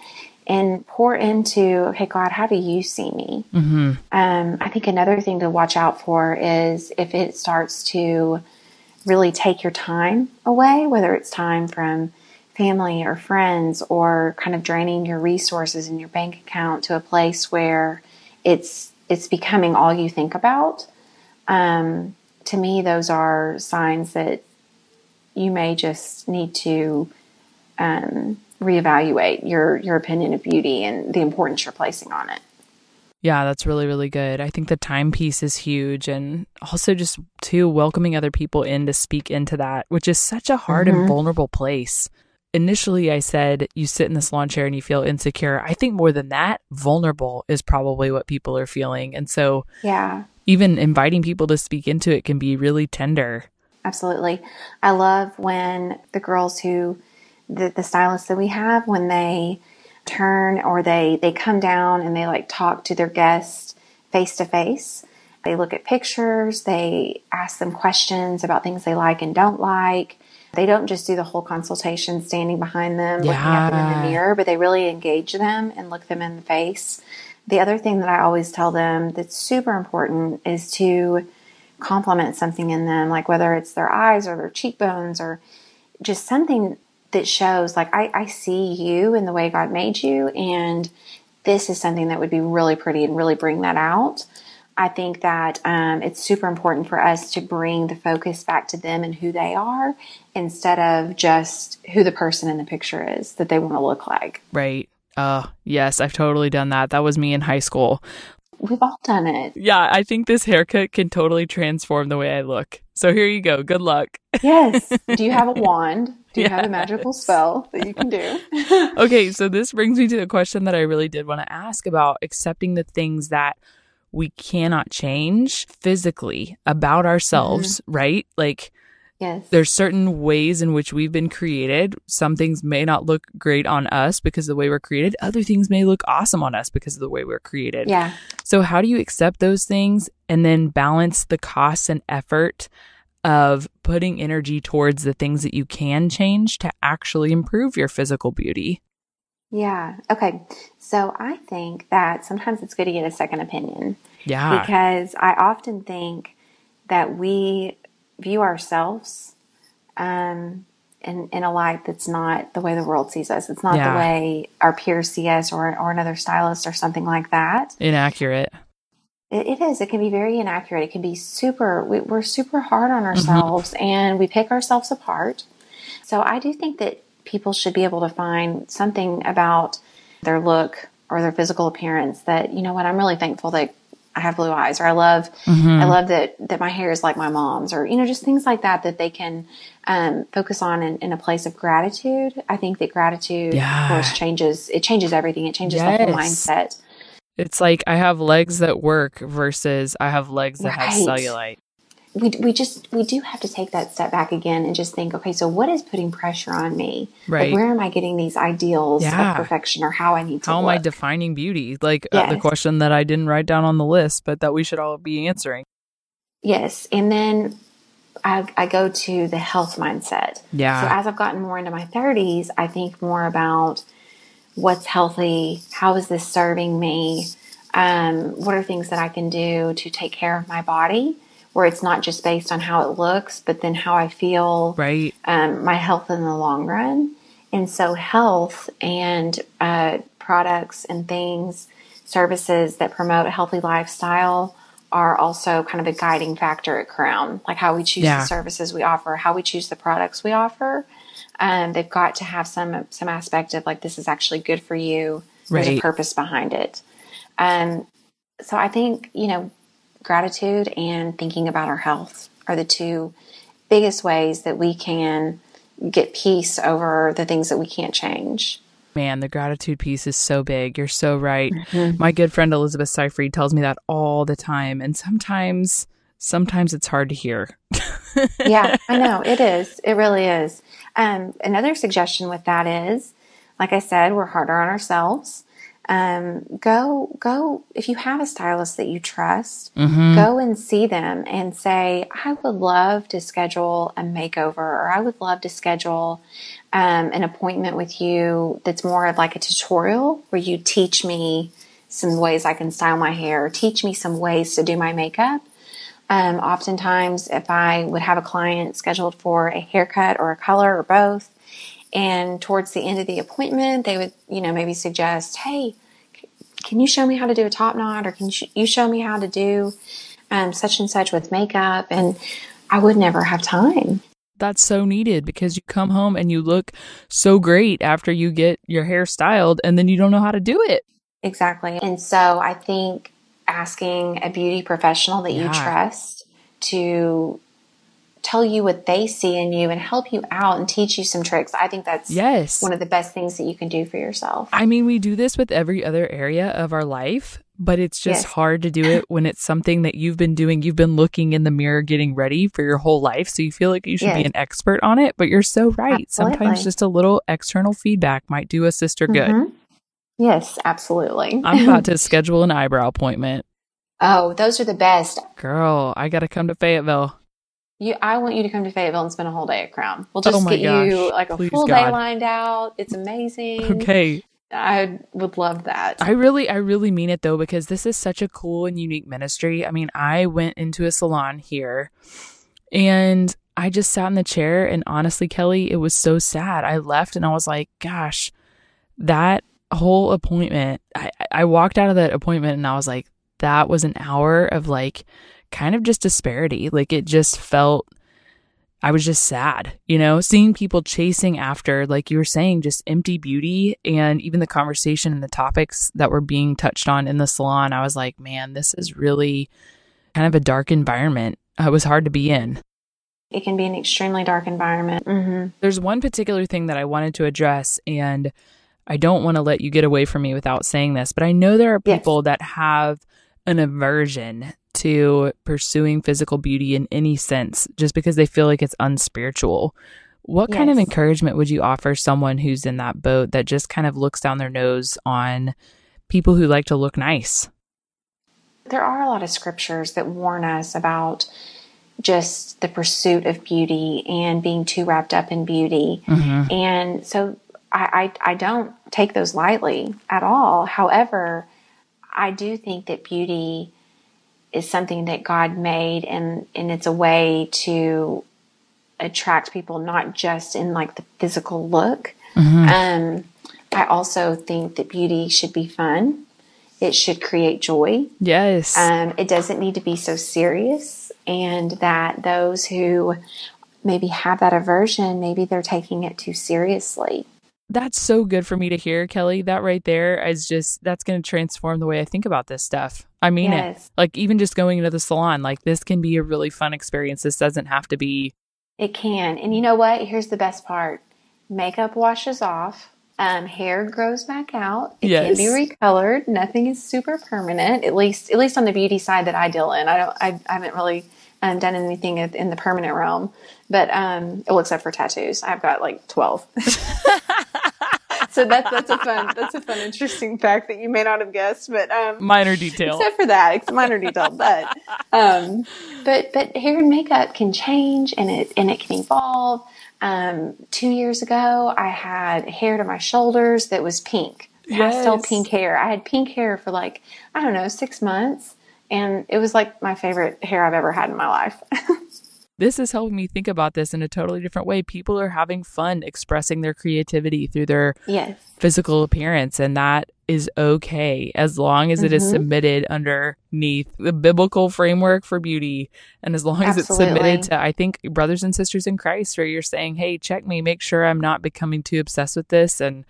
and pour into okay god how do you see me mm-hmm. um, i think another thing to watch out for is if it starts to really take your time away whether it's time from family or friends or kind of draining your resources in your bank account to a place where it's it's becoming all you think about, um, to me, those are signs that you may just need to um, reevaluate your your opinion of beauty and the importance you're placing on it. Yeah, that's really, really good. I think the timepiece is huge. And also, just too, welcoming other people in to speak into that, which is such a hard mm-hmm. and vulnerable place initially I said you sit in this lawn chair and you feel insecure. I think more than that, vulnerable is probably what people are feeling. And so, yeah, even inviting people to speak into it can be really tender. Absolutely. I love when the girls who, the, the stylists that we have, when they turn or they, they come down and they like talk to their guests face to face. They look at pictures, they ask them questions about things they like and don't like they don't just do the whole consultation standing behind them, yeah. looking at them in the mirror, but they really engage them and look them in the face. The other thing that I always tell them that's super important is to compliment something in them, like whether it's their eyes or their cheekbones or just something that shows, like, I, I see you in the way God made you, and this is something that would be really pretty and really bring that out. I think that um, it's super important for us to bring the focus back to them and who they are instead of just who the person in the picture is that they want to look like. Right. Uh, yes, I've totally done that. That was me in high school. We've all done it. Yeah, I think this haircut can totally transform the way I look. So here you go. Good luck. Yes. Do you have a wand? Do you yes. have a magical spell that you can do? okay, so this brings me to the question that I really did want to ask about accepting the things that we cannot change physically about ourselves, mm-hmm. right? Like, Yes. There's certain ways in which we've been created. Some things may not look great on us because of the way we're created. Other things may look awesome on us because of the way we're created. Yeah. So how do you accept those things and then balance the costs and effort of putting energy towards the things that you can change to actually improve your physical beauty? Yeah. Okay. So I think that sometimes it's good to get a second opinion. Yeah. Because I often think that we view ourselves um, in, in a light that's not the way the world sees us. It's not yeah. the way our peers see us or, or another stylist or something like that. Inaccurate. It, it is. It can be very inaccurate. It can be super, we, are super hard on mm-hmm. ourselves mm-hmm. and we pick ourselves apart. So I do think that people should be able to find something about their look or their physical appearance that, you know what, I'm really thankful that I have blue eyes or I love, mm-hmm. I love that, that my hair is like my mom's or, you know, just things like that that they can, um, focus on in, in, a place of gratitude. I think that gratitude, yeah. of course, changes, it changes everything. It changes yes. the whole mindset. It's like I have legs that work versus I have legs that right. have cellulite we, we just we do have to take that step back again and just think okay so what is putting pressure on me? Right. like, where am i getting these ideals yeah. of perfection or how i need to how look? am i defining beauty? Like yes. uh, the question that i didn't write down on the list but that we should all be answering. Yes. And then I, I go to the health mindset. Yeah. So as i've gotten more into my 30s i think more about what's healthy, how is this serving me, um, what are things that I can do to take care of my body, where it's not just based on how it looks, but then how I feel, right? Um, my health in the long run. And so, health and uh, products and things, services that promote a healthy lifestyle are also kind of a guiding factor at Crown, like how we choose yeah. the services we offer, how we choose the products we offer. Um, they've got to have some some aspect of like this is actually good for you. There's right. a purpose behind it. Um, so I think you know, gratitude and thinking about our health are the two biggest ways that we can get peace over the things that we can't change. Man, the gratitude piece is so big. You're so right. Mm-hmm. My good friend Elizabeth Seyfried tells me that all the time. And sometimes, sometimes it's hard to hear. yeah, I know. It is. It really is. Um, another suggestion with that is, like I said, we're harder on ourselves um, go go if you have a stylist that you trust mm-hmm. go and see them and say i would love to schedule a makeover or i would love to schedule um, an appointment with you that's more of like a tutorial where you teach me some ways i can style my hair or teach me some ways to do my makeup um, oftentimes if i would have a client scheduled for a haircut or a color or both and towards the end of the appointment, they would, you know, maybe suggest, hey, can you show me how to do a top knot or can you show me how to do um, such and such with makeup? And I would never have time. That's so needed because you come home and you look so great after you get your hair styled and then you don't know how to do it. Exactly. And so I think asking a beauty professional that yeah. you trust to tell you what they see in you and help you out and teach you some tricks. I think that's yes. one of the best things that you can do for yourself. I mean, we do this with every other area of our life, but it's just yes. hard to do it when it's something that you've been doing. You've been looking in the mirror getting ready for your whole life. So you feel like you should yes. be an expert on it, but you're so right. Absolutely. Sometimes just a little external feedback might do a sister good. Mm-hmm. Yes, absolutely. I'm about to schedule an eyebrow appointment. Oh, those are the best. Girl, I got to come to Fayetteville. You, I want you to come to Fayetteville and spend a whole day at Crown. We'll oh just oh get gosh. you like a Please full God. day lined out. It's amazing. Okay. I would love that. I really, I really mean it though, because this is such a cool and unique ministry. I mean, I went into a salon here and I just sat in the chair and honestly, Kelly, it was so sad. I left and I was like, gosh, that whole appointment, I, I walked out of that appointment and I was like, that was an hour of like kind of just disparity. Like it just felt, I was just sad, you know, seeing people chasing after, like you were saying, just empty beauty and even the conversation and the topics that were being touched on in the salon. I was like, man, this is really kind of a dark environment. It was hard to be in. It can be an extremely dark environment. Mm-hmm. There's one particular thing that I wanted to address, and I don't want to let you get away from me without saying this, but I know there are people yes. that have an aversion to pursuing physical beauty in any sense just because they feel like it's unspiritual. What yes. kind of encouragement would you offer someone who's in that boat that just kind of looks down their nose on people who like to look nice? There are a lot of scriptures that warn us about just the pursuit of beauty and being too wrapped up in beauty. Mm-hmm. And so I, I, I don't take those lightly at all. However, I do think that beauty is something that God made and, and it's a way to attract people not just in like the physical look. Mm-hmm. Um, I also think that beauty should be fun. It should create joy. Yes. Um, it doesn't need to be so serious, and that those who maybe have that aversion, maybe they're taking it too seriously that's so good for me to hear, Kelly. That right there is just that's going to transform the way I think about this stuff. I mean yes. it. Like even just going into the salon, like this can be a really fun experience. This doesn't have to be It can. And you know what? Here's the best part. Makeup washes off. Um, hair grows back out. It yes. can be recolored. Nothing is super permanent. At least, at least on the beauty side that I deal in. I don't. I, I haven't really um, done anything in the permanent realm, but um, well, except for tattoos, I've got like twelve. so that's that's a fun that's a fun interesting fact that you may not have guessed, but um, minor detail. Except for that, it's minor detail, but um, but but hair and makeup can change and it and it can evolve. Um, two years ago, I had hair to my shoulders that was pink, pastel pink hair. I had pink hair for like, I don't know, six months. And it was like my favorite hair I've ever had in my life. This is helping me think about this in a totally different way. People are having fun expressing their creativity through their yes. physical appearance, and that is okay as long as it is Mhm. submitted underneath the biblical framework for beauty and as long as it's submitted to, I think, brothers and sisters in Christ, where you're saying, hey, check me, make sure I'm not becoming too obsessed with this. And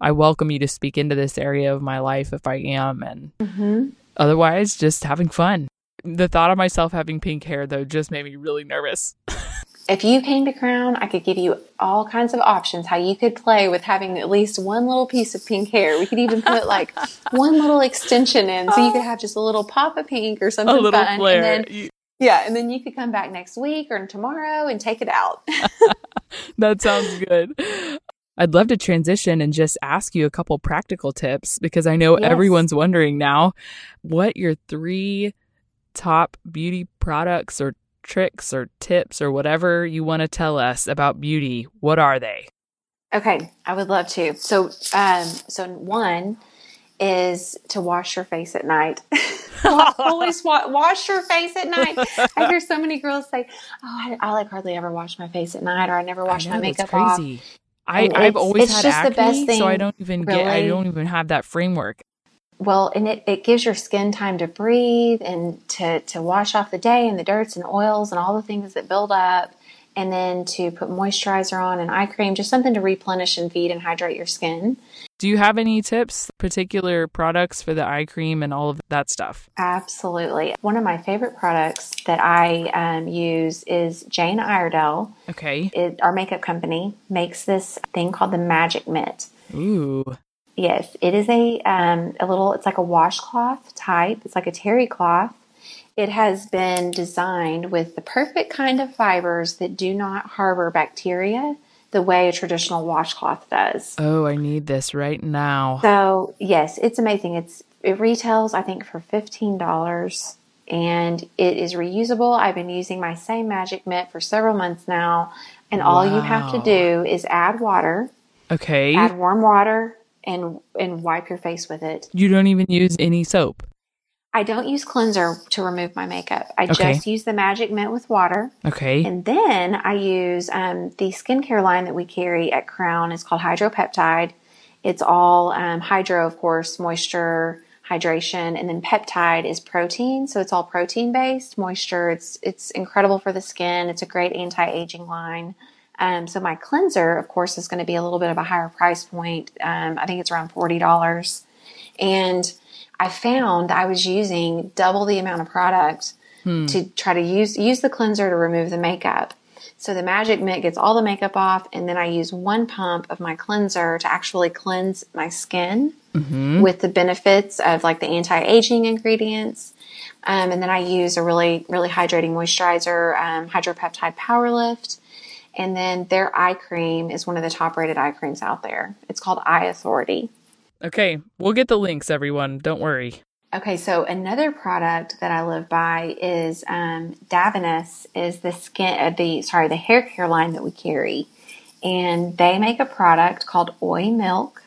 I welcome you to speak into this area of my life if I am. And hmm otherwise, just having fun. The thought of myself having pink hair, though, just made me really nervous. If you came to Crown, I could give you all kinds of options how you could play with having at least one little piece of pink hair. We could even put like one little extension in, so you could oh. have just a little pop of pink or a something little fun. flare. And then yeah, and then you could come back next week or tomorrow and take it out. that sounds good. I'd love to transition and just ask you a couple practical tips because I know Yes. everyone's wondering now what your three top beauty products or tricks or tips or whatever you want to tell us about beauty. What are they? Okay, I would love to. So, um, so one is to wash your face at night. Always wa- wash your face at night. I hear so many girls say, "Oh, I, I like hardly ever wash my face at night, or I never wash I my know, that's makeup off." crazy. I, I've always it's had just the acne, best so I don't even get. I don't even have that framework. Well, and it, it gives your skin time to breathe and to, to wash off the day and the dirts and oils and all the things that build up. And then to put moisturizer on and eye cream, just something to replenish and feed and hydrate your skin. Do you have any tips, particular products for the eye cream and all of that stuff? Absolutely. One of my favorite products that I um, use is Jane Iredale. Okay. It, our makeup company makes this thing called the Magic Mitt. Ooh. Yes, it is a um, a little. It's like a washcloth type. It's like a terry cloth. It has been designed with the perfect kind of fibers that do not harbor bacteria the way a traditional washcloth does. Oh, I need this right now. So yes, it's amazing. It's it retails I think for fifteen dollars, and it is reusable. I've been using my same Magic Mitt for several months now, and all you have to do is add water, Okay. add warm water, and and wipe your face with it. You don't even use any soap. I don't use cleanser to remove my makeup. I Okay. just use the Magic Mitt with water. Okay. And then I use um, the skincare line that we carry at Crown. It's called Hydropeptide. It's all um, hydro, of course, moisture, hydration, and then peptide is protein. So it's all protein based moisture. It's it's incredible for the skin. It's a great anti aging line. Um, so my cleanser, of course, is going to be a little bit of a higher price point. Um, I think it's around forty dollars, and I found I was using double the amount of product to try to use use the cleanser to remove the makeup. So the Magic Mitt gets all the makeup off, and then I use one pump of my cleanser to actually cleanse my skin with the benefits of like the anti-aging ingredients. Um, and then I use a really, really hydrating moisturizer, um, Hydropeptide Power Lift. And then their eye cream is one of the top rated eye creams out there. It's called Eye Authority. Okay. We'll get the links, everyone. Don't worry. Okay, so another product that I live by is um, Davines is the skin, uh, the sorry, the hair care line that we carry, and they make a product called Oi Milk,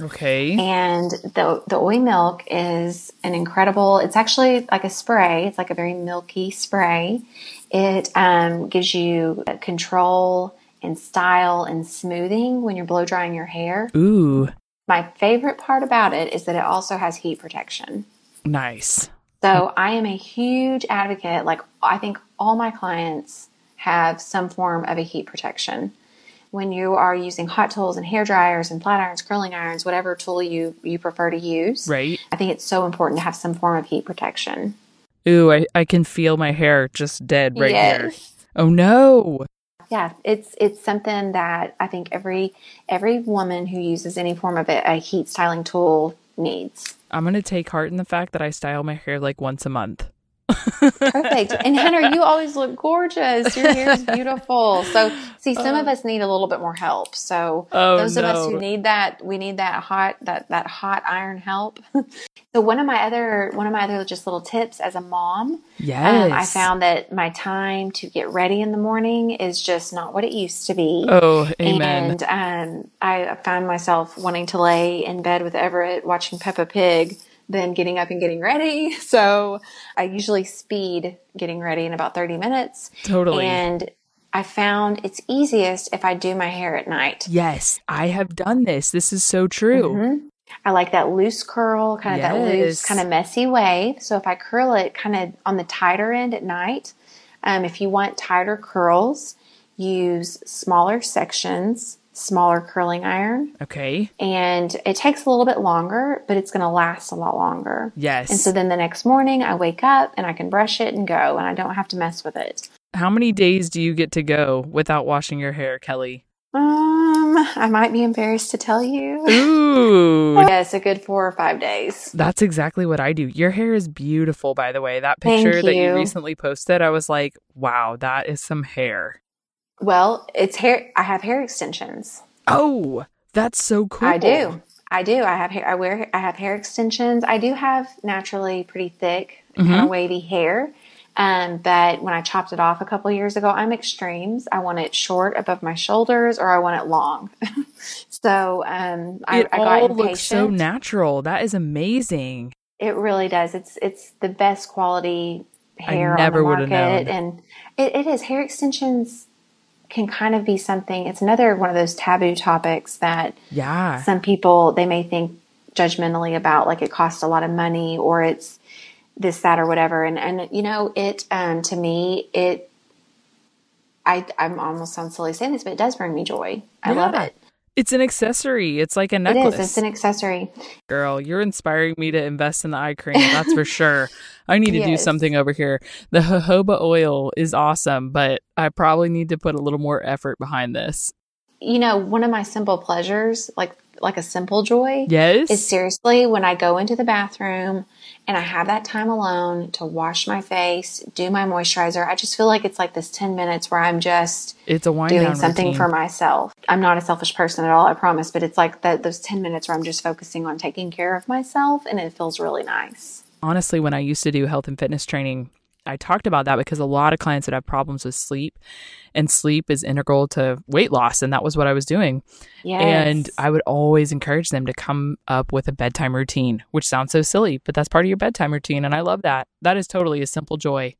Okay. and the the Oi Milk is an incredible. It's actually like a spray. It's like a very milky spray. It um, gives you control and style and smoothing when you're blow drying your hair. Ooh. My favorite part about it is that it also has heat protection. Nice. So I am a huge advocate. Like I think all my clients have some form of a heat protection. When you are using hot tools and hair dryers and flat irons, curling irons, whatever tool you you prefer to use, Right. I think it's so important to have some form of heat protection. Ooh, I, I can feel my hair just dead right here. Oh no. Yeah, it's it's something that I think every every woman who uses any form of a, a heat styling tool needs. I'm going to take heart in the fact that I style my hair like once a month. Perfect. And Hunter, you always look gorgeous. Your hair is beautiful. So, see, some of uh. us need a little bit more help. So, Oh, those of us who need that, we need that hot that that hot iron help. So one of my other one of my other just little tips as a mom, Yes. um, I found that my time to get ready in the morning is just not what it used to be. Oh, amen. And um, I found myself wanting to lay in bed with Everett watching Peppa Pig than getting up and getting ready. So I usually speed getting ready in about 30 minutes. Totally. And I found it's easiest if I do my hair at night. yes, I have done this. This is so true. Mm-hmm. I like that loose curl, kind of that loose, kind of messy wave. So if I curl it kind of on the tighter end at night, um, if you want tighter curls, use smaller sections, smaller curling iron, Okay. and it takes a little bit longer, but it's going to last a lot longer. Yes. And so then the next morning I wake up and I can brush it and go, and I don't have to mess with it. How many days do you get to go without washing your hair, Kelly? Um, I might be embarrassed to tell you. Ooh. yes, a good four or five days. That's exactly what I do. Your hair is beautiful, by the way. That picture Thank that you you. recently posted, I was like, wow, that is some hair. Well, it's hair. I have hair extensions. Oh, that's so cool. I do. I do. I have hair. I wear. I have hair extensions. I do have naturally pretty thick, kind Mm-hmm. of wavy hair. Um, but when I chopped it off a couple years ago, I'm extremes. I want it short above my shoulders, or I want it long. so um, I, It I got all impatient. looks so natural. That is amazing. It really does. It's it's the best quality I hair never on the market, known. and it, it is hair extensions can kind of be something. It's another one of those taboo topics that Yeah. some people they may think judgmentally about, like it costs a lot of money or it's this that or whatever. And and you know it um, to me it. I, I'm almost sound silly saying this, but it does bring me joy. I love it. It's an accessory. It's like a necklace. is. It's an accessory. Girl, you're inspiring me to invest in the eye cream. That's for sure. I need to do something over here. The jojoba oil is awesome, but I probably need to put a little more effort behind this. You know, one of my simple pleasures, like like a simple joy, Yes. is seriously when I go into the bathroom and I have that time alone to wash my face, do my moisturizer. I just feel like it's like this 10 minutes where I'm just It's a doing something routine. for myself. I'm not a selfish person at all, I promise, but it's like that those 10 minutes where I'm just focusing on taking care of myself and it feels really nice. honestly, when I used to do health and fitness training, I talked about that because a lot of clients would have problems with sleep, and sleep is integral to weight loss. And that was what I was doing. Yes. And I would always encourage them to come up with a bedtime routine, which sounds so silly, but that's part of your bedtime routine. And I love that. That is totally a simple joy.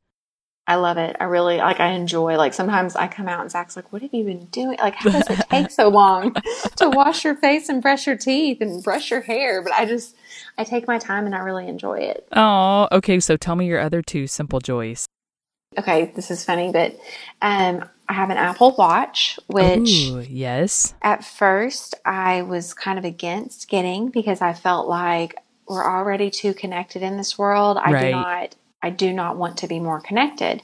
I love it. I really like. I enjoy. Like sometimes I come out and Zach's like, "What have you been doing? Like, how does it take so long to wash your face and brush your teeth and brush your hair?" But I just, I take my time and I really enjoy it. Oh, okay. So tell me your other two simple joys. Okay, this is funny, but um, I have an Apple Watch, which Ooh, yes. at first I was kind of against getting because I felt like we're already too connected in this world. I Right. do not I do not want to be more connected.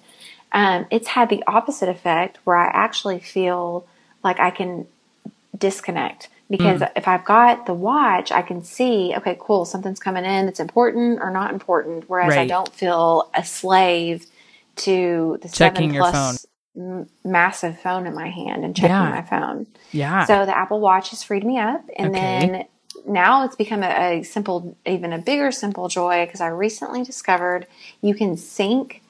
Um, it's had the opposite effect where I actually feel like I can disconnect because Mm. if I've got the watch, I can see, okay, cool, something's coming in that's important or not important. Whereas I don't feel a slave to the Checking seven your plus m- massive phone in my hand and checking Yeah. my phone. Yeah. So the Apple Watch has freed me up, and Okay. then now it's become a, a simple, even a bigger simple joy because I recently discovered you can sync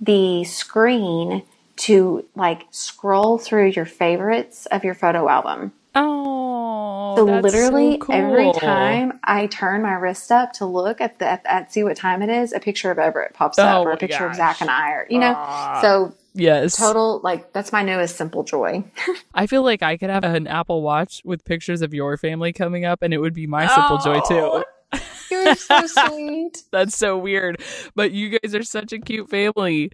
the screen to like scroll through your favorites of your photo album. Oh, So that's literally so every time I turn my wrist up to look at the at, at see what time it is, a picture of Everett pops up Oh or a picture gosh. of Zach and I, or you know. Ah. so Yes. total like that's my newest simple joy. I feel like I could have an Apple Watch with pictures of your family coming up, and it would be my simple joy too. You're so sweet. That's so weird. But you guys are such a cute family.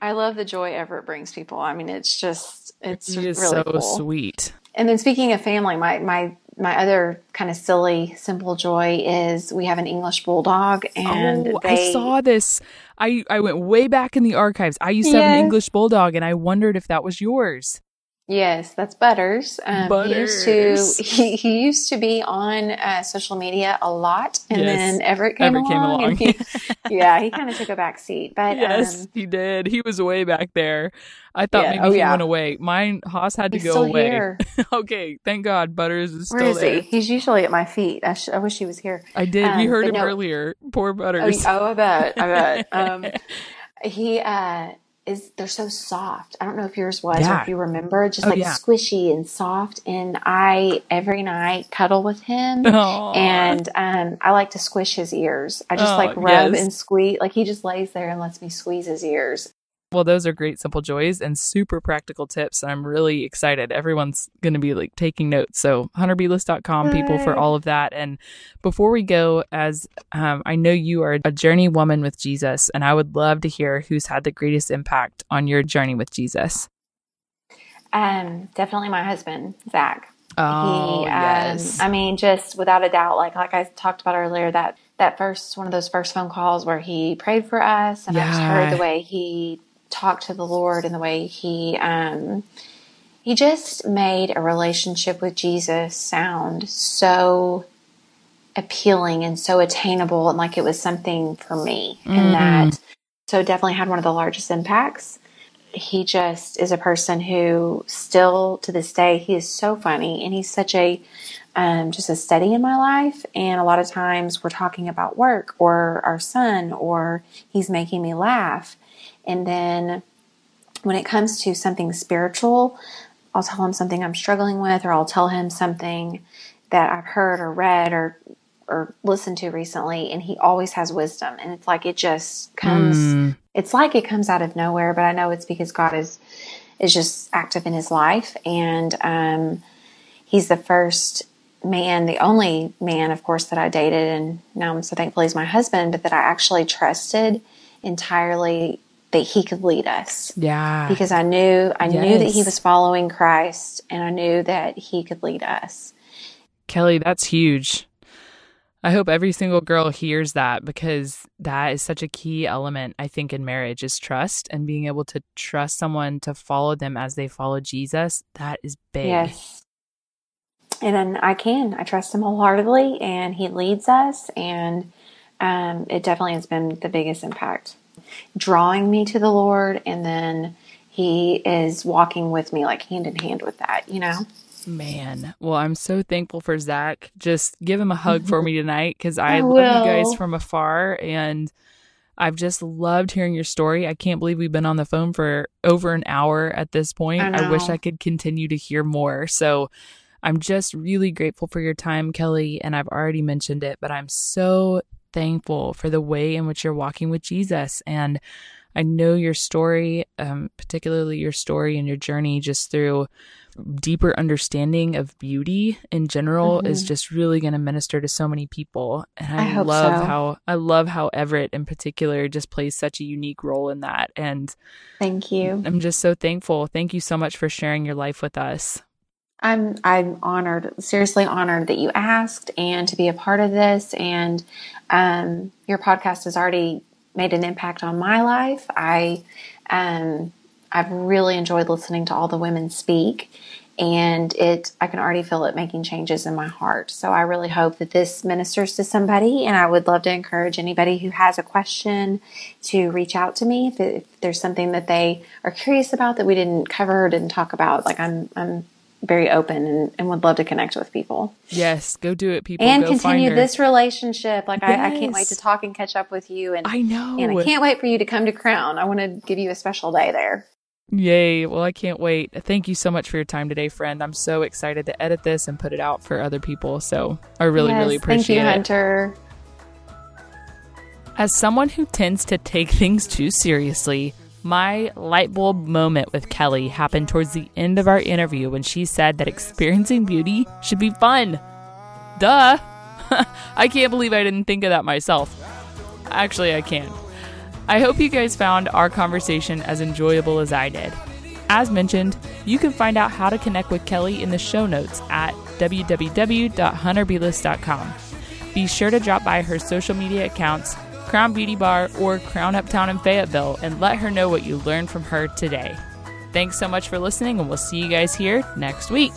I love the joy Everett brings people. I mean, it's just it's He really so cool. sweet. And then speaking of family, my my my other kind of silly simple joy is we have an English bulldog, and oh, they I saw this. I, I went way back in the archives. I used to have an English bulldog, and I wondered if that was yours. Yes, that's Butters. Um, Butters. He used to he, he used to be on uh, social media a lot, and Yes. then Everett came Everett along. and along. he- yeah, he kind of took a back seat, but yes, um, he did. He was way back there. I thought Yeah. maybe Oh, he yeah. went away. Mine Haas had to he's go still away. here. okay, thank God Butters is Where still is there. he? He's usually at my feet. I, sh- I wish he was here. I did. we Um, heard him no- earlier. Poor Oh, Butters. oh, I bet. I bet. Um, he uh, is. They're so soft. I don't know if yours was Yeah. or if you remember, just Oh, like yeah. squishy and soft. And I every night cuddle with him. Aw. And um, I like to squish his ears. I just Oh, like rub yes. and squeeze. Like he just lays there and lets me squeeze his ears. Well, those are great simple joys and super practical tips. And I'm really excited. Everyone's going to be like taking notes. So hunterbeless.com people for all of that. And before we go, as um, I know you are a journey woman with Jesus, and I would love to hear who's had the greatest impact on your journey with Jesus. Um, definitely my husband, Zach. Oh, he, um, yes. I mean, just without a doubt, like like I talked about earlier, that that first one of those first phone calls where he prayed for us, and I just heard the way he talked to the Lord and the way he um, he just made a relationship with Jesus sound so appealing and so attainable, and like it was something for me, Mm. and that so definitely had one of the largest impacts. He just is a person who still to this day he is so funny and he's such a um, just a steady in my life. And a lot of times we're talking about work or our son or he's making me laugh and then when it comes to something spiritual i'll tell him something i'm struggling with or i'll tell him something that i've heard or read or or listened to recently and he always has wisdom. And it's like it just comes Mm. it's like it comes out of nowhere, but I know it's because God is is just active in his life, and um, he's the first man, the only man, of course, that I dated, and now I'm so thankful he's my husband, but that I actually trusted entirely that he could lead us Yeah. because I knew I knew that he was following Christ, and I knew that he could lead us. Kelly, that's huge. I hope every single girl hears that because that is such a key element, I think, in marriage is trust and being able to trust someone to follow them as they follow Jesus. That is big. Yes. And then I can. I trust him wholeheartedly, and he leads us, and um, it definitely has been the biggest impact. Drawing me to the Lord, and then he is walking with me, like hand in hand with that, you know? Man. Well, I'm so thankful for Zach. Just give him a hug for me tonight because I, I love you guys from afar and I've just loved hearing your story. I can't believe we've been on the phone for over an hour at this point. I I wish. I could continue to hear more. So I'm just really grateful for your time, Kelly. And I've already mentioned it, but I'm so thankful for the way in which you're walking with Jesus. And I know your story, um, particularly your story and your journey just through deeper understanding of beauty in general is Mhm. just really going to minister to so many people and i, I love so. how i love how everett in particular just plays such a unique role in that and Thank you. i'm just so thankful thank you so much for sharing your life with us I'm I'm honored, seriously honored that you asked and to be a part of this. And um, your podcast has already made an impact on my life. I um, I've really enjoyed listening to all the women speak, and it I can already feel it making changes in my heart. So I really hope that this ministers to somebody, and I would love to encourage anybody who has a question to reach out to me if, if there's something that they are curious about that we didn't cover or didn't talk about. Like I'm I'm very open and, and would love to connect with people yes go do it people and go continue this relationship. Like I, I can't wait to talk and catch up with you, and i know and I can't wait for you to come to Crown. I want to give you a special day there. Yay. Well, I can't wait. Thank you so much for your time today, friend. I'm so excited to edit this and put it out for other people. So I really, Yes, really appreciate Thank you, it. Hunter. As someone who tends to take things too seriously, my light bulb moment with Kelly happened towards the end of our interview when she said that experiencing beauty should be fun. Duh! I can't believe I didn't think of that myself. Actually, I can. I hope you guys found our conversation as enjoyable as I did. As mentioned, you can find out how to connect with Kelly in the show notes at www.hunterbeless.com. Be sure to drop by her social media accounts, Crown Beauty Bar or Crown Uptown in Fayetteville, and let her know what you learned from her today. Thanks so much for listening, and we'll see you guys here next week.